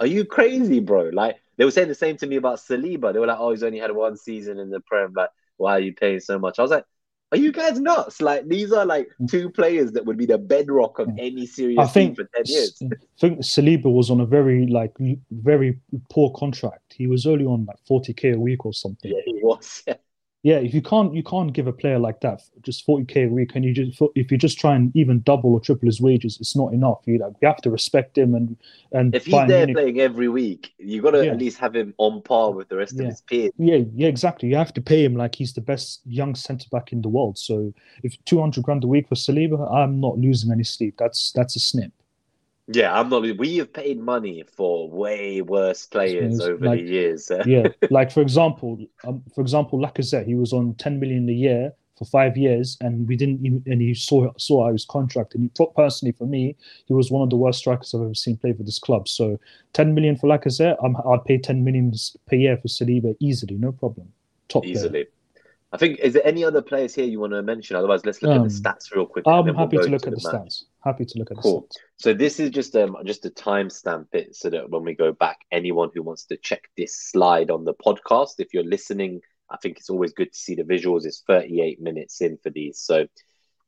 "Are you crazy, bro?" Like they were saying the same to me about Saliba. They were like, "Oh, he's only had one season in the Prem. Like, why are you paying so much?" I was like, are you guys nuts? Like these are like mm. two players that would be the bedrock of mm. any serious I think, team for ten years. I think Saliba was on a very like very poor contract. He was only on like forty k a week or something. Yeah, he was. yeah, if you can't you can't give a player like that just forty k a week, and you just if you just try and even double or triple his wages, it's not enough. You like you have to respect him and and if he's there playing every week, you've got to yeah. at least have him on par with the rest yeah. of his peers. Yeah, yeah, exactly. You have to pay him like he's the best young centre back in the world. So if two hundred grand a week for Saliba, I'm not losing any sleep. That's that's a snip. Yeah, I'm not. We have paid money for way worse players over like, the years. yeah, like for example, um, for example, Lacazette, he was on 10 million a year for five years, and we didn't even. And he saw saw out his contract, and he, personally, for me, he was one of the worst strikers I've ever seen play for this club. So, 10 million for Lacazette, I'm, I'd pay 10 million per year for Saliba easily, no problem. Top easily. Player. I think is there any other players here you want to mention? Otherwise, let's look um, at the um, stats real quick. I'm happy we'll to look to at the, the stats. Happy to look at cool. stats. So this is just um just a timestamp it so that when we go back, anyone who wants to check this slide on the podcast, if you're listening, I think it's always good to see the visuals. It's 38 minutes in for these. So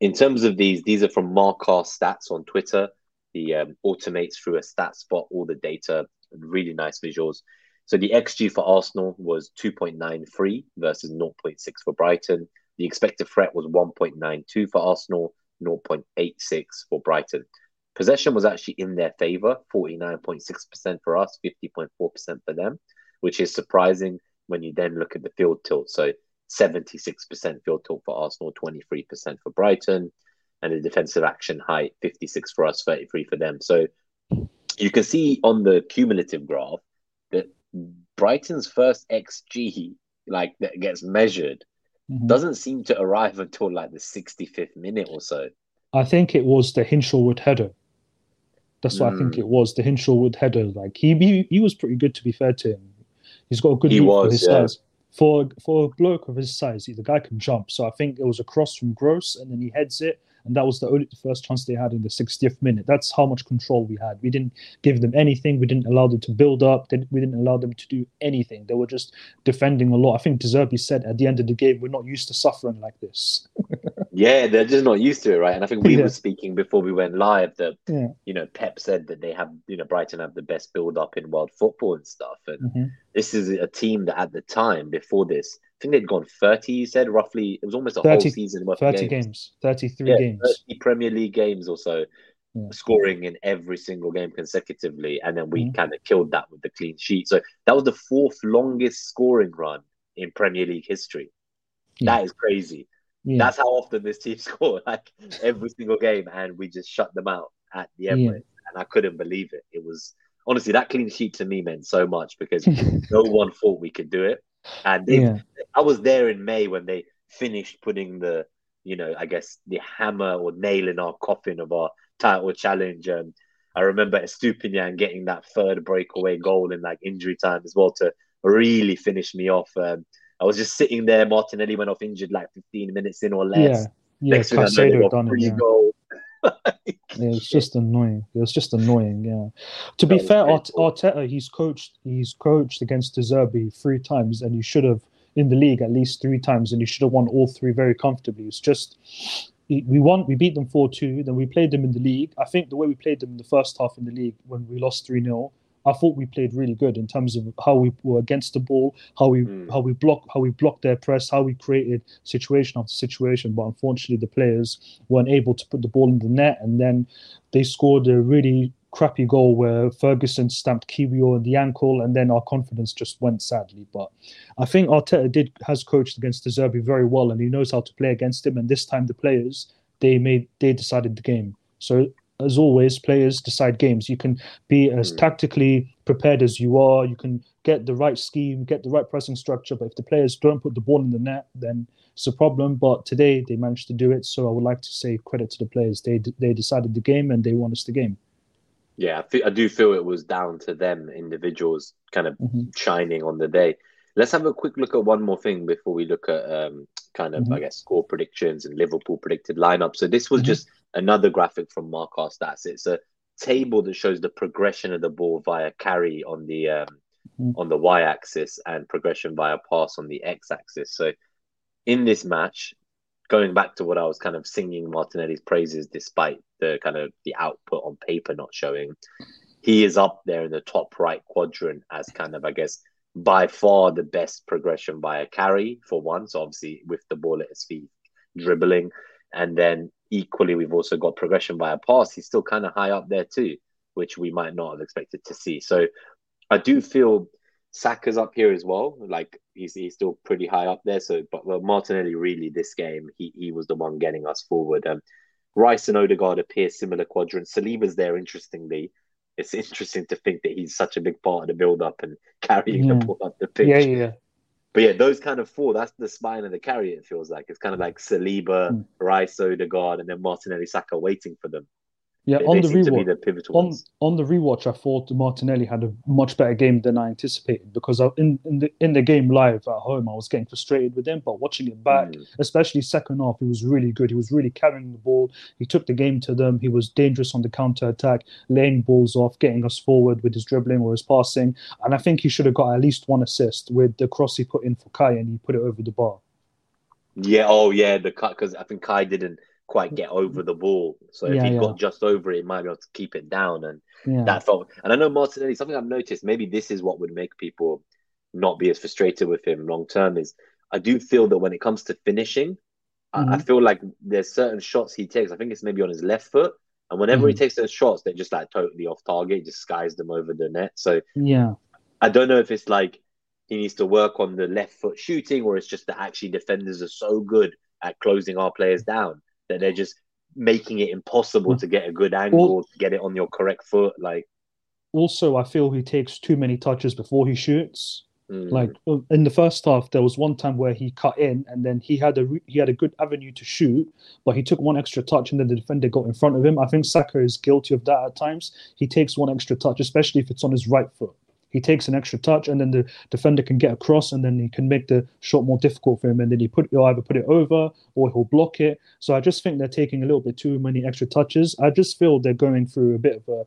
in terms of these, these are from Marcar Stats on Twitter. He um, automates through a stat spot all the data. Really nice visuals. So the XG for Arsenal was 2.93 versus 0.6 for Brighton. The expected threat was 1.92 for Arsenal, 0.86 for Brighton. Possession was actually in their favour, 49.6% for us, 50.4% for them, which is surprising when you then look at the field tilt. So 76% field tilt for Arsenal, 23% for Brighton, and the defensive action height, 56 for us, 33 for them. So you can see on the cumulative graph that Brighton's first XG, like that gets measured, mm-hmm. doesn't seem to arrive until like the 65th minute or so. I think it was the Hinshelwood header. That's what mm. I think it mm. was. The Hinshelwood header. Like he, he, he was pretty good to be fair to him. He's got a good he was, for his yeah. size. For for a bloke of his size, the guy can jump. So I think it was a cross from Gross, and then he heads it and that was the only the first chance they had in the 60th minute. That's how much control we had. We didn't give them anything. We didn't allow them to build up. We didn't allow them to do anything. They were just defending a lot. I think De Zerbi said at the end of the game, "We're not used to suffering like this." yeah, they're just not used to it, right? And I think we yeah. were speaking before we went live that yeah. you know Pep said that they have you know Brighton have the best build up in world football and stuff, and mm-hmm. this is a team that at the time before this think they'd gone 30, you said, roughly. It was almost a 30 whole season worth 30 games. games. 33 Yeah, games. 30 Premier League games or so, Yeah. scoring in every single game consecutively. And then we Mhm. kind of killed that with the clean sheet. So that was the fourth longest scoring run in Premier League history. Yeah. That is crazy. That's how often this team scored, like every single game, and we just shut them out at the. Emirates. And I couldn't believe it. It was honestly that clean sheet to me meant so much because no one thought we could do it. And they, yeah. I was there in May when they finished putting the, you know, I guess the hammer or nail in our coffin of our title challenge. And I remember Estupiñán getting that third breakaway goal in like injury time as well to really finish me off. Um, I was just sitting there. Martinelli went off injured like 15 minutes in or less. Yeah. Yeah. Next thing I know, they got three Yeah. goals. Yeah, it's just annoying. It was just annoying. Yeah. To be fair, Art- Arteta he's coached he's coached against De Zerbi three times, and he should have in the league at least three times, and he should have won all three very comfortably. It's just we won, we beat them four two. Then we played them in the league. I think the way we played them in the first half in the league when we lost three 0 I thought we played really good in terms of how we were against the ball, how we Mm. how we block how we blocked their press, how we created situation after situation. But unfortunately, the players weren't able to put the ball in the net, and then they scored a really crappy goal where Ferguson stamped Kiwior in the ankle, and then our confidence just went sadly. But I think Arteta did has coached against De Zerbi very well, and he knows how to play against him. And this time, the players they made they decided the game. So as always, players decide games. You can be as Mm. tactically prepared as you are. You can get the right scheme, get the right pressing structure. But if the players don't put the ball in the net, then it's a problem. But today they managed to do it. So I would like to say credit to the players. They they decided the game and they won us the game. Yeah, I, feel, I do feel it was down to them individuals kind of Mhm. shining on the day. Let's have a quick look at one more thing before we look at um, kind of, Mhm. I guess, score predictions and Liverpool predicted lineup. So this was Mhm. just another graphic from Marcar Stats. It's a table that shows the progression of the ball via carry on the um, Mhm. on the y-axis and progression via pass on the x-axis. So in this match, going back to what I was kind of singing Martinelli's praises, despite the kind of the output on paper not showing, he is up there in the top right quadrant as kind of, I guess, by far the best progression via carry for one. So obviously with the ball at his feet, dribbling, and then equally we've also got progression via pass. He's still kind of high up there too, which we might not have expected to see. So I do feel Saka's up here as well. Like he's he's still pretty high up there. So, but well, Martinelli really this game he he was the one getting us forward. Um, Rice and Odegaard appear similar quadrants. Saliba's there. Interestingly, it's interesting to think that he's such a big part of the build up and carrying Yeah. the ball up the pitch. Yeah, yeah. But yeah, those kind of four, that's the spine of the carry, it feels like. It's kind of like Saliba, Mm. Rice, Odegaard, and then Martinelli Saka waiting for them. Yeah, They, on the seem to be rewatch, the on on the rewatch, I thought Martinelli had a much better game than I anticipated because I, in in the in the game live at home, I was getting frustrated with him. But watching it back, Mm. especially second half, he was really good. He was really carrying the ball. He took the game to them. He was dangerous on the counter attack, laying balls off, getting us forward with his dribbling or his passing. And I think he should have got at least one assist with the cross he put in for Kai and he put it over the bar. Yeah, oh yeah, the cut because I think Kai didn't quite get over the ball. So if Yeah, he yeah. got just over it, he might be able to keep it down. And Yeah, that felt and I know Martinelli, something I've noticed, maybe this is what would make people not be as frustrated with him long term is I do feel that when it comes to finishing, I, I Mhm. feel like there's certain shots he takes. I think it's maybe on his left foot. And whenever he Mhm. takes those shots, they're just like totally off target, he just skies them over the net. So yeah. I don't know if it's like he needs to work on the left foot shooting, or it's just that actually defenders are so good at closing our players down that they're just making it impossible to get a good angle, to get it on your correct foot. Like, Also, I feel he takes too many touches before he shoots. mm, Like in the first half, there was one time where he cut in, and then he had a re- he had a good avenue to shoot, but he took one extra touch, and then the defender got in front of him. I think Saka is guilty of that at times. He takes one extra touch, especially if it's on his right foot. He takes an extra touch, and then the defender can get across, and then he can make the shot more difficult for him. And then he put he'll either put it over or he'll block it. So I just think they're taking a little bit too many extra touches. I just feel they're going through a bit of a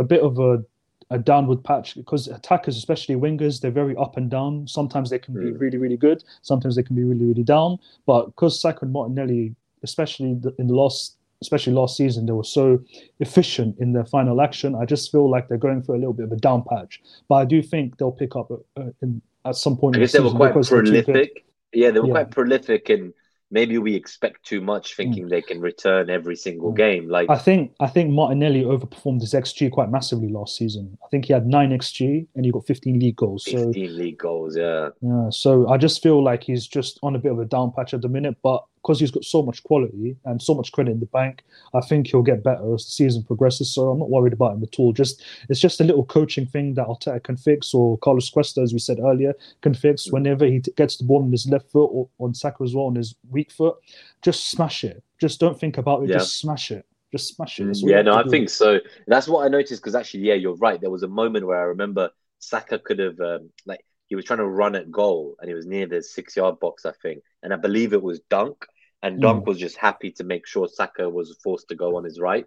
a bit of a a downward patch because attackers, especially wingers, they're very up and down. Sometimes they can be Mm. really, really good. Sometimes they can be really, really down. But because Saka and Martinelli, especially the, in the last, especially last season, they were so efficient in their final action. I just feel like they're going through a little bit of a down patch. But I do think they'll pick up uh, in, at some point. I in the guess they were quite because they're too good. prolific Yeah, they were Yeah. quite prolific, and maybe we expect too much, thinking they can return every single Mm. game. Like, I think I think Martinelli overperformed his XG quite massively last season. I think he had nine XG and he got 15 league goals. So 15 league goals. Yeah, yeah, so I just feel like he's just on a bit of a down patch at the minute, but because he's got so much quality and so much credit in the bank, I think he'll get better as the season progresses. So I'm not worried about him at all. Just it's just a little coaching thing that Arteta can fix, or Carlos Cuesta, as we said earlier, can fix. Whenever he t- gets the ball on his left foot or on Saka as well on his weak foot, just smash it. Just don't think about it. Yeah. Just smash it. Just smash it. You yeah. No, I do. think so. That's what I noticed because actually, yeah, you're right. There was a moment where I remember Saka could have um, like he was trying to run at goal and he was near the six yard box, I think, and I believe it was Dunk, and Dunk Mm. was just happy to make sure Saka was forced to go on his right.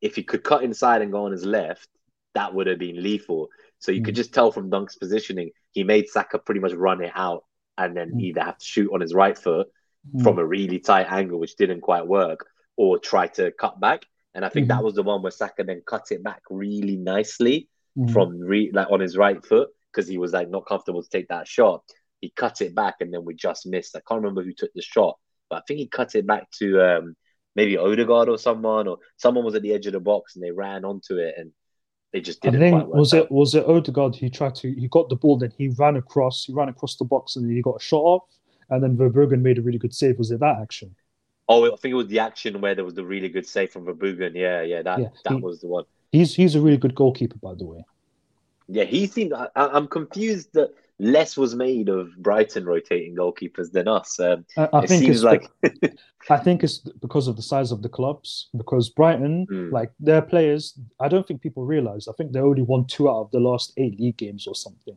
If he could cut inside and go on his left, that would have been lethal. So you Mm. could just tell from Dunk's positioning, he made Saka pretty much run it out and then Mm. either have to shoot on his right foot Mm. from a really tight angle, which didn't quite work, or try to cut back. And I think that was the one where Saka then cut it back really nicely from re- like on his right foot because he was like not comfortable to take that shot. He cut it back and then we just missed. I can't remember who took the shot, but I think he cut it back to um, maybe Odegaard or someone, or someone was at the edge of the box and they ran onto it and they just didn't think quite was out. it was it Odegaard he tried to he got the ball then he ran across he ran across the box and then he got a shot off and then Verbruggen made a really good save. Was it that action? Oh, I think it was the action where there was the really good save from Verbruggen. Yeah, yeah, that Yeah, that he- was the one. He's he's a really good goalkeeper by the way. Yeah, he seemed. I, I- I'm confused that less was made of Brighton rotating goalkeepers than us. Um, I, I it think seems it's like I think it's because of the size of the clubs. Because Brighton, Mm. like their players, I don't think people realize. I think they only won two out of the last eight league games or something.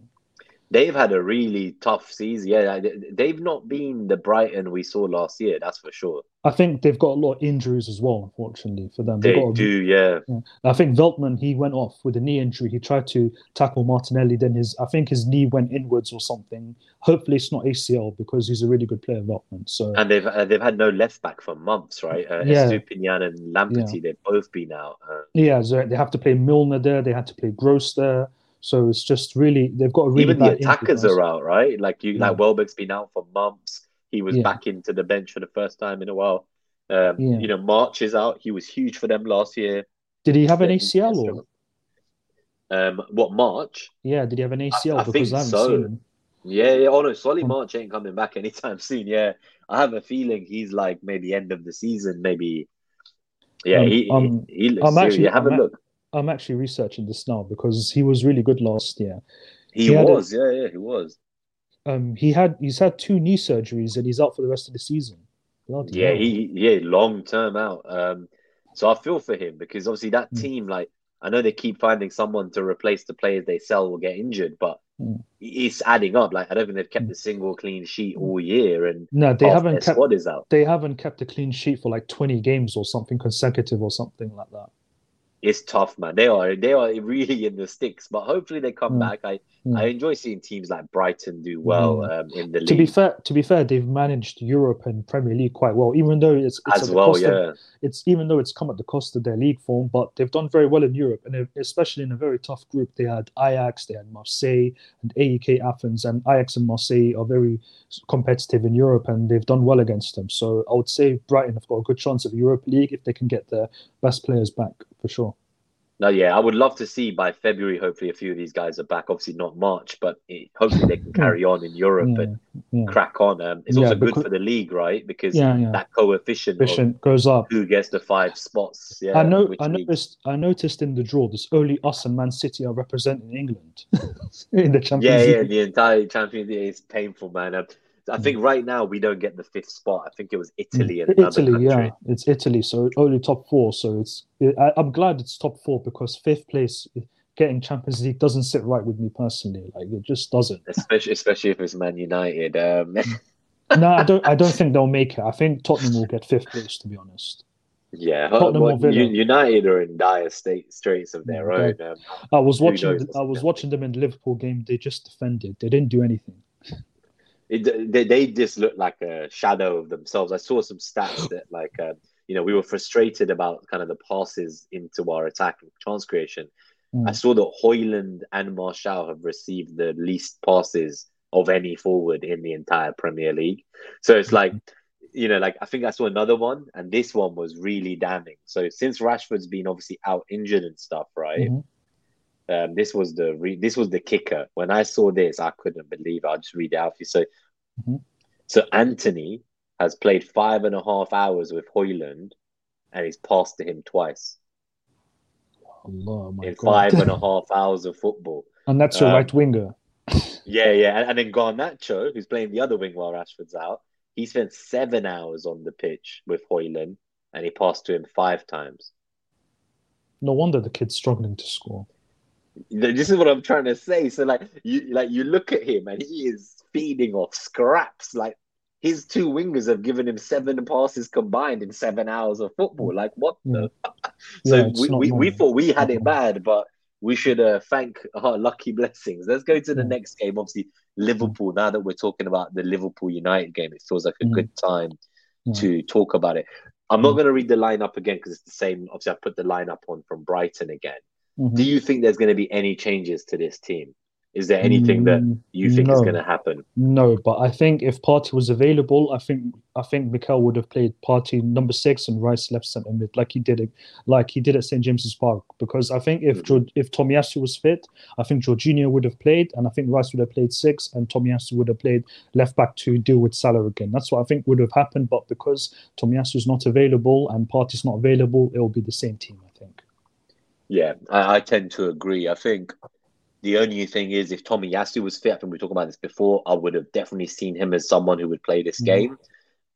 They've had a really tough season. Yeah, they- they've not been the Brighton we saw last year. That's for sure. I think they've got a lot of injuries as well, unfortunately for them. They've They got a- do. Yeah. I think Veltman he went off with a knee injury. He tried to tackle Martinelli, then his I think his knee went inwards or something. Hopefully it's not ACL because he's a really good player, Veltman. So And they've uh, they've had no left back for months, right? Uh, Yeah. Estupiñán and Lamptey, they've both been out. Uh, yeah, so they have to play Milner there. They had to play Gross there. So it's just really they've got a really even the attackers are out, right? Like you, Yeah. like Welbeck's been out for months. He was Yeah. back into the bench for the first time in a while. Um, Yeah. You know, March is out. He was huge for them last year. Did he have an ACL or Um, what March? yeah? Did he have an ACL? I because think I so. Yeah, yeah. Oh no, Solly Um, March ain't coming back anytime soon. Yeah, I have a feeling he's like maybe end of the season, maybe. Yeah, Um, he, um, he he looks I'm serious. actually- have a I'm look. I'm actually researching this now because he was really good last year. He, he had a- was, yeah, yeah, he was. Um, he had he's had two knee surgeries and he's out for the rest of the season. Bloody Yeah, hell. he yeah, long term out. Um, so I feel for him because obviously that Mm. team, like I know they keep finding someone to replace the players they sell will get injured, but Mm. it's adding up. Like I don't think they've kept Mm. a single clean sheet all year, and no, they haven't kept squad is out. they haven't kept a clean sheet for like 20 games or something consecutive or something like that. It's tough, man. They are they are really in the sticks, but hopefully they come Mm. back. I Mm. I enjoy seeing teams like Brighton do well um, in the league. To be fair, to be fair, they've managed Europe and Premier League quite well, even though it's, it's as well. cost of- it's even though it's come at the cost of their league form, but they've done very well in Europe, and especially in a very tough group. They had Ajax, they had Marseille, and AEK Athens, and Ajax and Marseille are very competitive in Europe, and they've done well against them. So I would say Brighton have got a good chance of Europe League if they can get their best players back for sure. no, yeah. I would love to see by February. Hopefully, a few of these guys are back. Obviously, not March, but it, hopefully they can carry on in Europe Yeah, and yeah. crack on. Um, it's Yeah, also good for the league, right? Because Yeah, yeah. that coefficient of Efficient goes up. who gets the five spots. Yeah, I know. I league- noticed. I noticed in the draw, there's only us and Man City are representing England in the Yeah, Champions yeah, League. the entire Champions League is painful, man. Um, I think right now we don't get the fifth spot. I think it was Italy and another Italy, country. yeah, it's Italy, so only top four. So it's I, I'm glad it's top four because fifth place getting Champions League doesn't sit right with me personally. Like it just doesn't. Especially, especially if it's Man United. Um, no, I don't. I don't think they'll make it. I think Tottenham will get fifth place. To be honest, yeah, Tottenham well, or. United are in dire state straits of their Yeah, own. Um, I was watching. knows the- what's I was watching them in the Liverpool game. They just defended. They didn't do anything. It, they, they just look like a shadow of themselves. I saw some stats that, like, um, you know, we were frustrated about kind of the passes into our attack and chance creation. Mm. I saw that Højlund and Martial have received the least passes of any forward in the entire Premier League. So it's like, you know, like I think I saw another one, and this one was really damning. So since Rashford's been obviously out injured and stuff, right? Mm-hmm. Um, this was the re- this was the kicker. When I saw this, I couldn't believe it. I'll just read it out for you. So, mm-hmm. so Antony has played five and a half hours with Højlund, and he's passed to him twice. Allah, in God. five and a half hours of football. And that's your um, right winger. yeah, yeah. And, and then Garnacho, who's playing the other wing while Rashford's out, he spent seven hours on the pitch with Højlund and he passed to him five times. No wonder the kid's struggling to score. This is what I'm trying to say. So like you like you look at him and he is feeding off scraps. Like his two wingers have given him seven passes combined in seven hours of football. Like what yeah. the? so yeah, we, we, we, thought we had it bad, but we should uh, thank our lucky blessings. Let's go to the next game. Obviously, Liverpool. Now that we're talking about the Liverpool United game, it feels like a good time to talk about it. I'm not going to read the lineup again because it's the same. Obviously, I put the lineup on from Brighton again. Mm-hmm. Do you think there's going to be any changes to this team? Is there anything that you think no, is going to happen? No, but I think if Partey was available, I think I think Mikel would have played Partey number six and Rice left centre mid like he did it, like he did at St James's Park. Because I think if mm-hmm. if Tomiyasu was fit, I think Jorginho would have played, and I think Rice would have played six, and Tomiyasu would have played left back to deal with Salah again. That's what I think would have happened. But because Tomiyasu is not available and Partey's not available, it will be the same team. Yeah, I, I tend to agree. I think the only thing is, if Tomiyasu was fit, I think we talked about this before, I would have definitely seen him as someone who would play this mm game.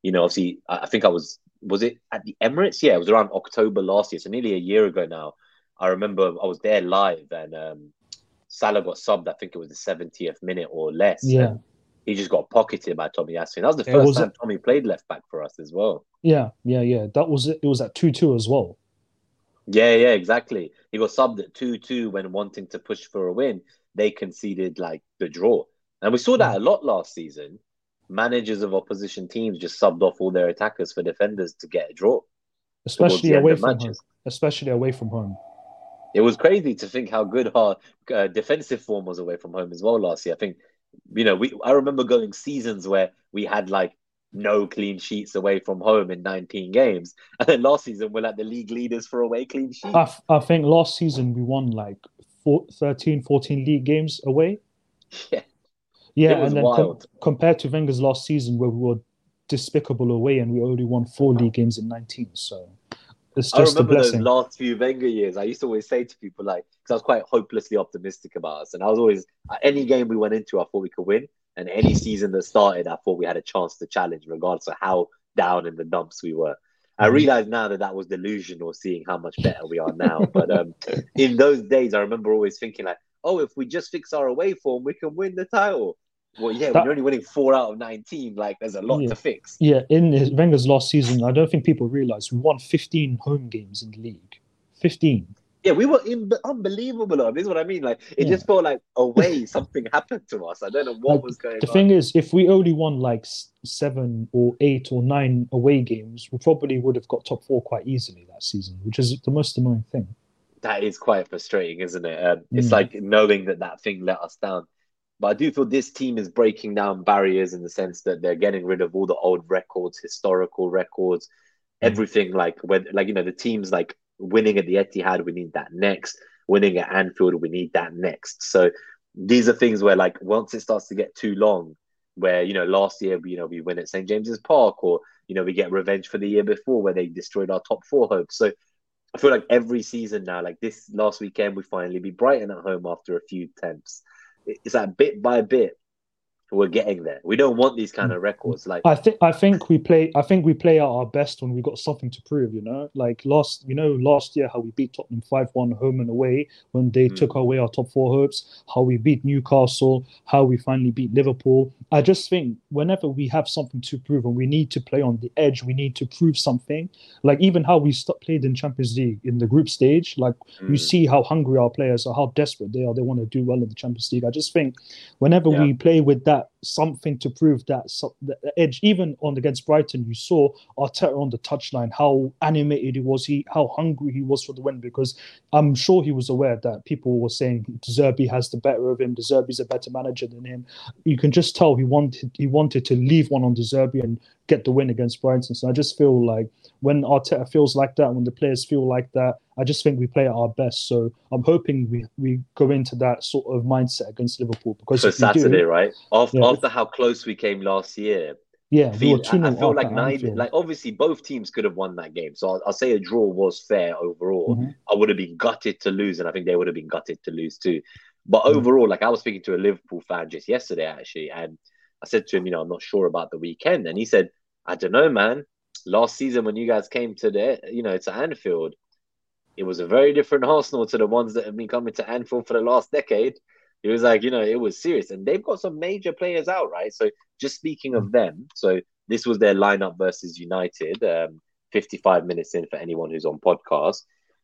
You know, obviously, I think I was, was it at the Emirates? Yeah, it was around October last year, so nearly a year ago now. I remember I was there live and um, Salah got subbed, I think it was the 70th minute or less. Yeah. He just got pocketed by Tomiyasu. And that was the first was time. Tommy played left back for us as well. Yeah, yeah, yeah. That was it. It was at 2 2 as well. Yeah, yeah, exactly. He got subbed at 2 2 when wanting to push for a win. They conceded like the draw. And we saw that a lot last season. Managers of opposition teams just subbed off all their attackers for defenders to get a draw. Especially away from matches. home. Especially away from home. It was crazy to think how good our uh, defensive form was away from home as well last year. I think, you know, we I remember going seasons where we had like no clean sheets away from home in 19 games. And then last season, we're like the league leaders for away clean sheets. I, I think last season we won like four, 13, 14 league games away. Yeah. Yeah, and then com- compared to Wenger's last season where we were despicable away and we only won four league games in 19. So it's just I remember a blessing. those last few Wenger years. I used to always say to people like, because I was quite hopelessly optimistic about us, and I was always any game we went into, I thought we could win. And any season that started, I thought we had a chance to challenge, regardless of how down in the dumps we were. I mm-hmm. realize now that that was delusional, seeing how much better we are now. but um, in those days, I remember always thinking like, "Oh, if we just fix our away form, we can win the title." Well, yeah, that, we're only winning four out of nineteen. Like, there's a lot yeah, to fix. Yeah, in Wenger's last season, I don't think people realize we won 15 home games in the league. 15 yeah, we were in, unbelievable. This is what I mean. Like it yeah. just felt like away something happened to us. I don't know what like, was going. The on. thing is, if we only won like seven or eight or nine away games, we probably would have got top four quite easily that season, which is the most annoying thing. That is quite frustrating, isn't it? Um, it's mm. like knowing that that thing let us down. But I do feel this team is breaking down barriers in the sense that they're getting rid of all the old records, historical records, mm. everything like when like you know the teams like winning at the Etihad, we need that next. Winning at Anfield, we need that next. So these are things where, like, once it starts to get too long, where you know last year, we you know, we win at St James's Park, or you know, we get revenge for the year before where they destroyed our top four hopes. So I feel like every season now, like this last weekend, we finally beat Brighton at home after a few attempts. It's like bit by bit, we're getting there. We don't want these kind of records. Like I think I think we play I think we play at our best when we got something to prove, you know? Like last you know, last year how we beat Tottenham 5-1 home and away when they mm. took away our top four hopes, how we beat Newcastle, how we finally beat Liverpool. I just think whenever we have something to prove and we need to play on the edge, we need to prove something. Like even how we st- played in Champions League in the group stage, like mm. you see how hungry our players are, how desperate they are, they want to do well in the Champions League. I just think whenever yeah. we play with that up something to prove that the edge. Even on against Brighton, you saw Arteta on the touchline how animated he was, he how hungry he was for the win. Because I'm sure he was aware that people were saying Zerbi has the better of him. Zerbi's a better manager than him. You can just tell he wanted he wanted to leave one on Zerbi and get the win against Brighton. So I just feel like when Arteta feels like that, when the players feel like that, I just think we play at our best. So I'm hoping we, we go into that sort of mindset against Liverpool because for Saturday, do, right? After, yeah, after how close we came last year. Yeah, feel, we I, I feel like nine, like obviously both teams could have won that game. So I'll, I'll say a draw was fair overall. Mm-hmm. I would have been gutted to lose, and I think they would have been gutted to lose too. But mm-hmm. overall, like I was speaking to a Liverpool fan just yesterday actually, and I said to him, you know, I'm not sure about the weekend, and he said, I don't know, man. Last season when you guys came to the, you know, to Anfield, it was a very different Arsenal to the ones that have been coming to Anfield for the last decade. It was like, you know, it was serious. And they've got some major players out, right? So just speaking of them, so this was their lineup versus United, um, 55 minutes in for anyone who's on podcast.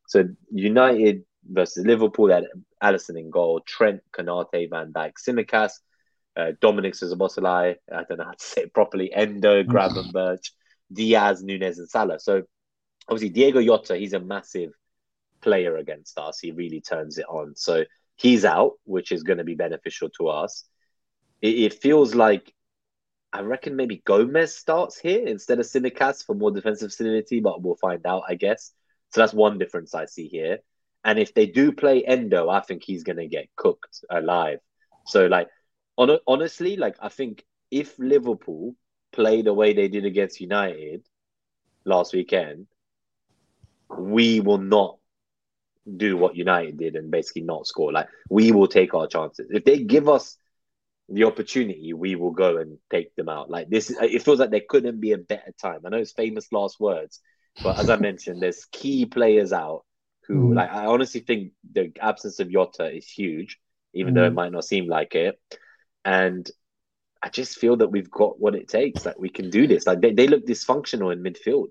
So United versus Liverpool, had Alisson in goal, Trent, Konate, Van Dijk, Tsimikas, uh, Dominic Szoboszlai, I don't know how to say it properly, Endo, Gravenberch, Diaz, Nunez, and Salah. So obviously Diego Jota, he's a massive player against us. He really turns it on. So he's out, which is going to be beneficial to us. It, it, feels like I reckon maybe Gomez starts here instead of Tsimikas for more defensive solidity, but we'll find out, I guess. So that's one difference I see here. And if they do play Endo, I think he's going to get cooked alive. So like, on, honestly, like I think if Liverpool play the way they did against United last weekend, we will not do what United did and basically not score. Like we will take our chances. If they give us the opportunity, we will go and take them out. Like this, it feels like there couldn't be a better time. I know it's famous last words, but as I mentioned, there's key players out who, mm. like, I honestly think the absence of Jota is huge, even mm. though it mm. might not seem like it. And I just feel that we've got what it takes. Like we can do this. Like they, they look dysfunctional in midfield.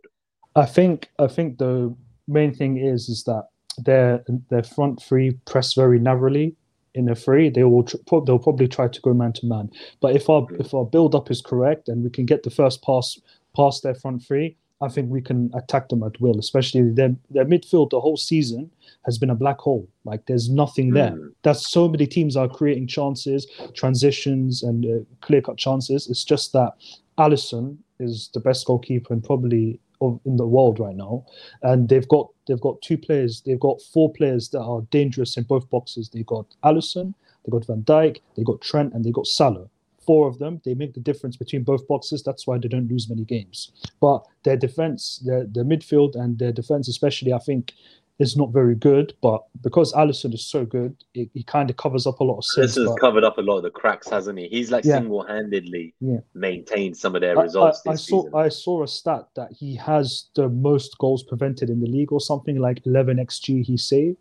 I think I think the main thing is is that their their front three press very narrowly in a three. They will tr- they'll probably try to go man to man. But if our if our build up is correct and we can get the first pass past their front three, I think we can attack them at will. Especially their their midfield the whole season has been a black hole. Like there's nothing there. Mm. That's so many teams are creating chances, transitions, and uh, clear cut chances. It's just that Alisson is the best goalkeeper and probably of in the world right now, and they've got they've got two players. They've got four players that are dangerous in both boxes. They've got Alisson, they've got Van Dijk, they've got Trent, and they've got Salah. Four of them, they make the difference between both boxes. That's why they don't lose many games. But their defense, their their midfield and their defense, especially, I think is not very good, but because Alisson is so good, it, he kind of covers up a lot of sins. Alisson's covered up a lot of the cracks, hasn't he? He's like yeah. single-handedly yeah. maintained some of their results. I, I, I saw season. I saw a stat that he has the most goals prevented in the league, or something like 11 xG he saved.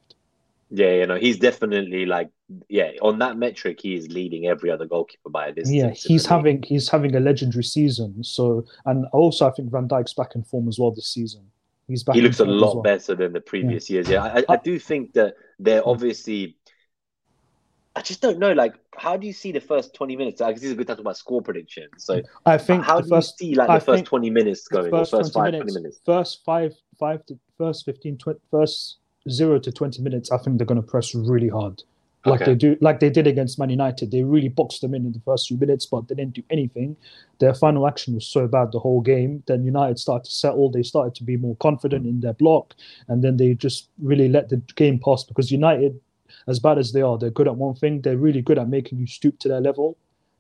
Yeah, you know, he's definitely like yeah, on that metric, he is leading every other goalkeeper by a distance. Yeah, he's having he's having a legendary season. So, and also I think Van Dijk's back in form as well this season. He's back. He looks a lot well. better than the previous yeah. years. Yeah, I, I, do think that they're hmm. obviously. I just don't know. Like, how do you see the first twenty minutes? Because this is a good time to talk about score predictions. So, I think how do first, you see like the first twenty minutes going, first, first 20 five minutes, 20 minutes? First five, five to first 15, 20, first zero to twenty minutes. I think they're going to press really hard like okay. they do like they did against Man United. They really boxed them in in the first few minutes, but they didn't do anything. Their final action was so bad the whole game. Then United started to settle. They started to be more confident in their block, and then they just really let the game pass because United, as bad as they are, they're good at one thing. They're really good at making you stoop to their level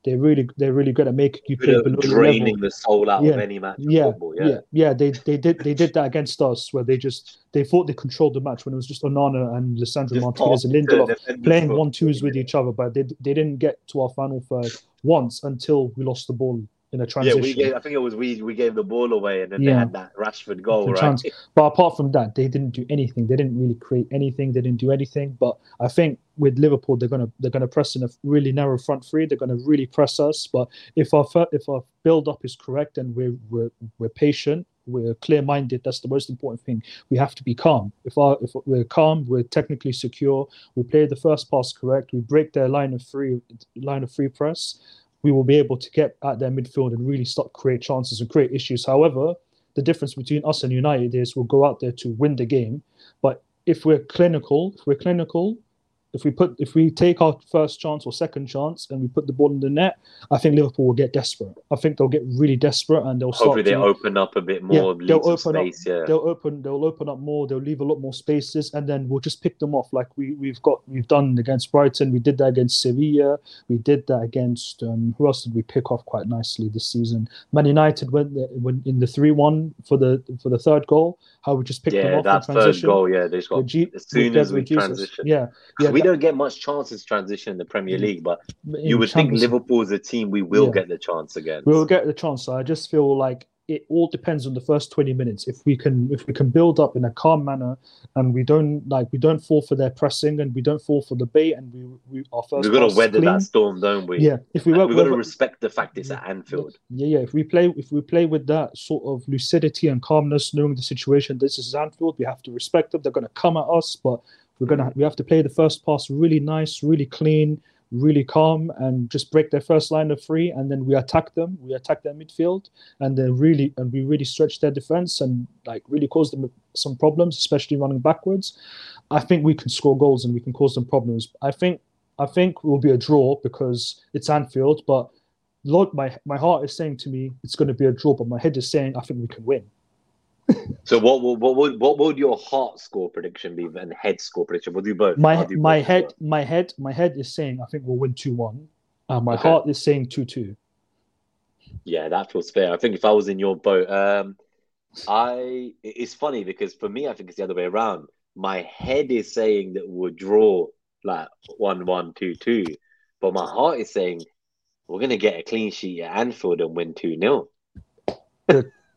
they're really they're really good at making you play below draining the, the soul out yeah. of any match. Yeah, football, yeah, yeah, yeah. They they did they did that against us where they just they thought they controlled the match when it was just Onana and Lisandro Martinez and Lindelof playing one twos with each other, but they they didn't get to our final third once until we lost the ball in a transition. Yeah, we gave, I think it was we we gave the ball away and then yeah. they had that Rashford goal, right? Chance. But apart from that, they didn't do anything. They didn't really create anything. They didn't do anything. But I think with Liverpool, they're gonna they're gonna press in a really narrow front three. They're gonna really press us. But if our if our build up is correct and we're we're, we're patient, we're clear minded. That's the most important thing. We have to be calm. If our if we're calm, we're technically secure. We play the first pass correct. We break their line of free line of free press we will be able to get at their midfield and really start create chances and create issues. However, the difference between us and United is we'll go out there to win the game, but if we're clinical, if we're clinical, if we put if we take our first chance or second chance and we put the ball in the net, I think Liverpool will get desperate. I think they'll get really desperate and they'll hopefully they to, open up a bit more. Yeah, they'll open space, up. Yeah. They'll open. They'll open up more. They'll leave a lot more spaces, and then we'll just pick them off like we we've got we've done against Brighton. We did that against Sevilla. We did that against um, who else did we pick off quite nicely this season? Man United went when in the three one for the for the third goal. How we just picked yeah, them off. Yeah, that third goal. Yeah, they just got G- as soon as we transition. Yeah, yeah we don't get much chance chances transition in the Premier. League, but you would think Champions- Liverpool is a team we will Yeah. get the chance again. we'll get the chance. I just feel like it all depends on the first 20 minutes. If we can if we can build up in a calm manner and we don't like we don't fall for their pressing and we don't fall for the bait and we, we our first We've got to weather clean, that storm, don't we? Yeah, if we We've got to respect the fact it's at Anfield. yeah, yeah. If we play, if we play with that sort of lucidity and calmness, knowing the situation, this is Anfield. We have to respect them. They're going to come at us, but we're gonna we have to play the first pass really nice, really clean, really calm, and just break their first line of three, and then we attack them. We attack their midfield, and then really and we really stretch their defense and like really cause them some problems, especially running backwards. I think we can score goals and we can cause them problems. I think I think will be a draw because it's Anfield, but Lord, my my heart is saying to me it's going to be a draw, but my head is saying I think we can win. So what will what would what would your heart score prediction be and head score prediction? We'll do both. My do my both head well. my head my head is saying I think we'll win two one. Uh, my Okay. heart is saying two two. Yeah, that feels fair. I think if I was in your boat, um, I it's funny because for me, I think it's the other way around. My head is saying that we'll draw like one one two two, but my heart is saying we're gonna get a clean sheet at Anfield and win two 0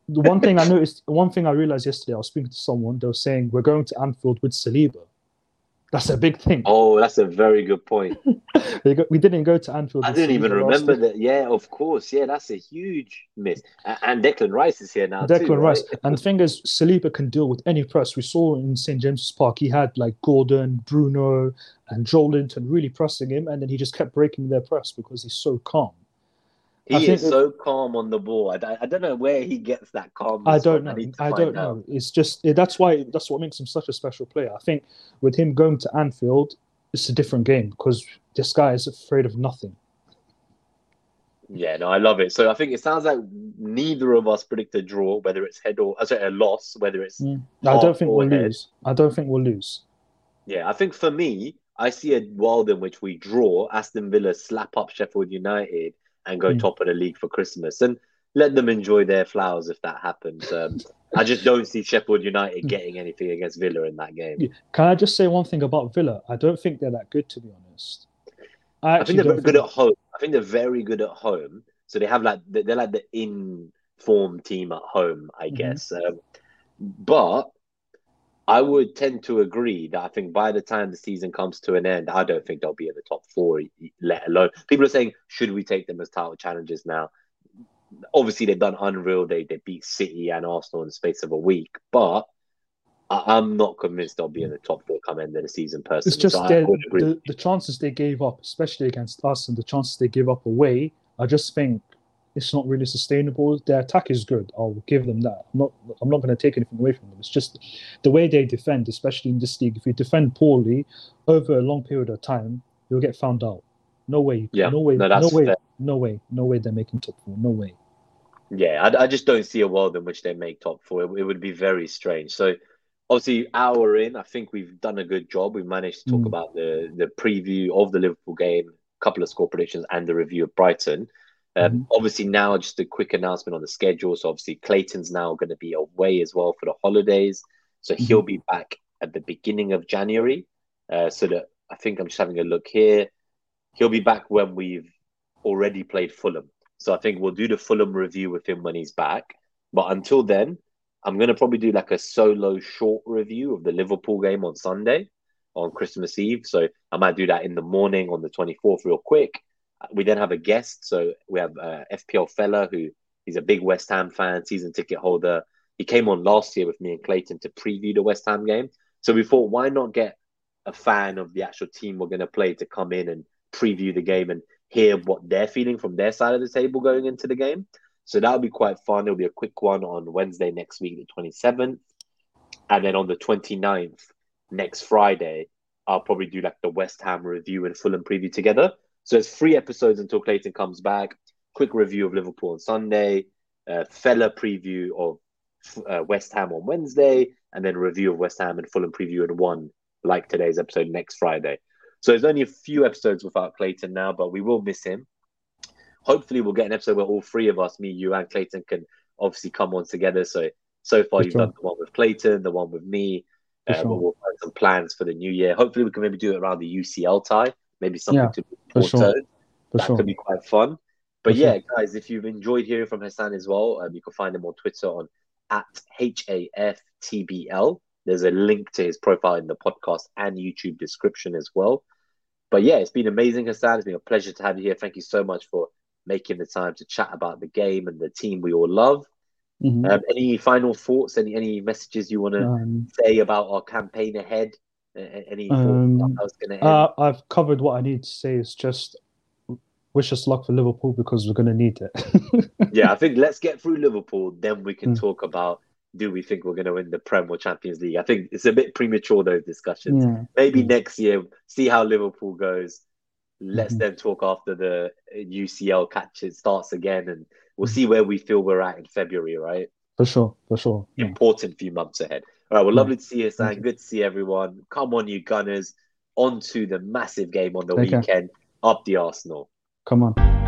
The one thing I noticed, one thing I realized yesterday, I was speaking to someone. They were saying we're going to Anfield with Saliba. That's a big thing. Oh, that's a very good point. Go, we didn't go to Anfield. I didn't even remember that. Yeah, of course. Yeah, that's a huge miss. And Declan Rice is here now Declan too, Rice. right? And the thing is, Saliba can deal with any press. We saw in St James's Park, he had like Gordon, Bruno, and Joelinton really pressing him, and then he just kept breaking their press because he's so calm. I He think is so calm on the ball. I, I- I don't know where he gets that calm. I don't know. to I don't out. know. It's just that's why that's what makes him such a special player. I think with him going to Anfield, it's a different game because this guy is afraid of nothing. Yeah, no, I love it. So I think it sounds like neither of us predict a draw, whether it's head or uh, sorry, a loss, whether it's I don't think we'll head. lose. I don't think we'll lose. yeah. I think for me, I see a world in which we draw Aston Villa, slap up Sheffield United, and go Mm. top of the league for Christmas, and let them enjoy their flowers if that happens. Um, I just don't see Sheffield United getting anything against Villa in that game. Can I just say one thing about Villa? I don't think they're that good, to be honest. I I think they're very good think- at home. I think they're very good at home. So they have like they're like the in-form team at home, I Mhm. guess. Um, but I would tend to agree that I think by the time the season comes to an end, I don't think they'll be in the top four, let alone people are saying, should we take them as title challengers now? Obviously, they've done unreal. They they beat City and Arsenal in the space of a week, but I, I'm not convinced they'll be in the top four come end of the season. Personally, It's just so I their- would agree. the, the chances they gave up, especially against us, and the chances they give up away. I just think it's not really sustainable. Their attack is good. I'll give them that. I'm not. I'm not going to take anything away from them. It's just the way they defend, especially in this league. If you defend poorly over a long period of time, you'll get found out. No way. Yeah, No way. no, No, way. fair. No way. No way. They're making top four. No way. Yeah, I, I just don't see a world in which they make top four. It, it would be very strange. So, obviously, hour in, I think we've done a good job. We've managed to talk Mm. about the the preview of the Liverpool game, a couple of score predictions, and the review of Brighton. Um, Mhm. Obviously, now just a quick announcement on the schedule. So, obviously, Clayton's now going to be away as well for the holidays. So Mm-hmm. he'll be back at the beginning of January. Uh, so that I think I'm just having a look here. He'll be back when we've already played Fulham. So I think we'll do the Fulham review with him when he's back. But until then, I'm going to probably do like a solo short review of the Liverpool game on Sunday on Christmas Eve. So I might do that in the morning on the 24th, real quick. We then have a guest. So we have uh, FPL fella who he's a big West Ham fan, season ticket holder. He came on last year with me and Clayton to preview the West Ham game. So we thought, why not get a fan of the actual team we're going to play to come in and preview the game and hear what they're feeling from their side of the table going into the game. So that'll be quite fun. It'll be a quick one on Wednesday next week, the 27th. And then on the 29th, next Friday, I'll probably do like the West Ham review and Fulham preview together. So it's three episodes until Clayton comes back. Quick review of Liverpool on Sunday, uh, fella preview of uh, West Ham on Wednesday, and then review of West Ham and Fulham preview in one, like today's episode next Friday. So there's only a few episodes without Clayton now, but we will miss him. Hopefully, we'll get an episode where all three of us, me, you, and Clayton, can obviously come on together. So so far, you've sure. done the one with Clayton, the one with me. Uh, sure. We'll find some plans for the new year. Hopefully, we can maybe do it around the UCL tie. Maybe something yeah, to Porto. Sure. that sure. could be quite fun. But for yeah, guys, if you've enjoyed hearing from Hassan as well, um, you can find him on Twitter on at HAFTBL. There's a link to his profile in the podcast and YouTube description as well. But yeah, it's been amazing, Hassan. It's been a pleasure to have you here. Thank you so much for making the time to chat about the game and the team we all love. Mm-hmm. Um, any final thoughts? Any any messages you want to um, say about our campaign ahead? Any um, uh, I've covered what I need to say. Is just wish us luck for Liverpool because we're going to need it. yeah, I think let's get through Liverpool, then we can mm. talk about do we think we're going to win the Prem or Champions League. I think it's a bit premature those discussions. Yeah. Maybe next year, see how Liverpool goes. Let's mm-hmm. then talk after the UCL catch it starts again, and we'll see where we feel we're at in February, right? For sure, for sure. Important few months ahead. All right, well, hmm. lovely to see you, Sam. Good to see everyone. Come on, you Gunners. On to the massive game on the okay. weekend. Up the Arsenal. Come on.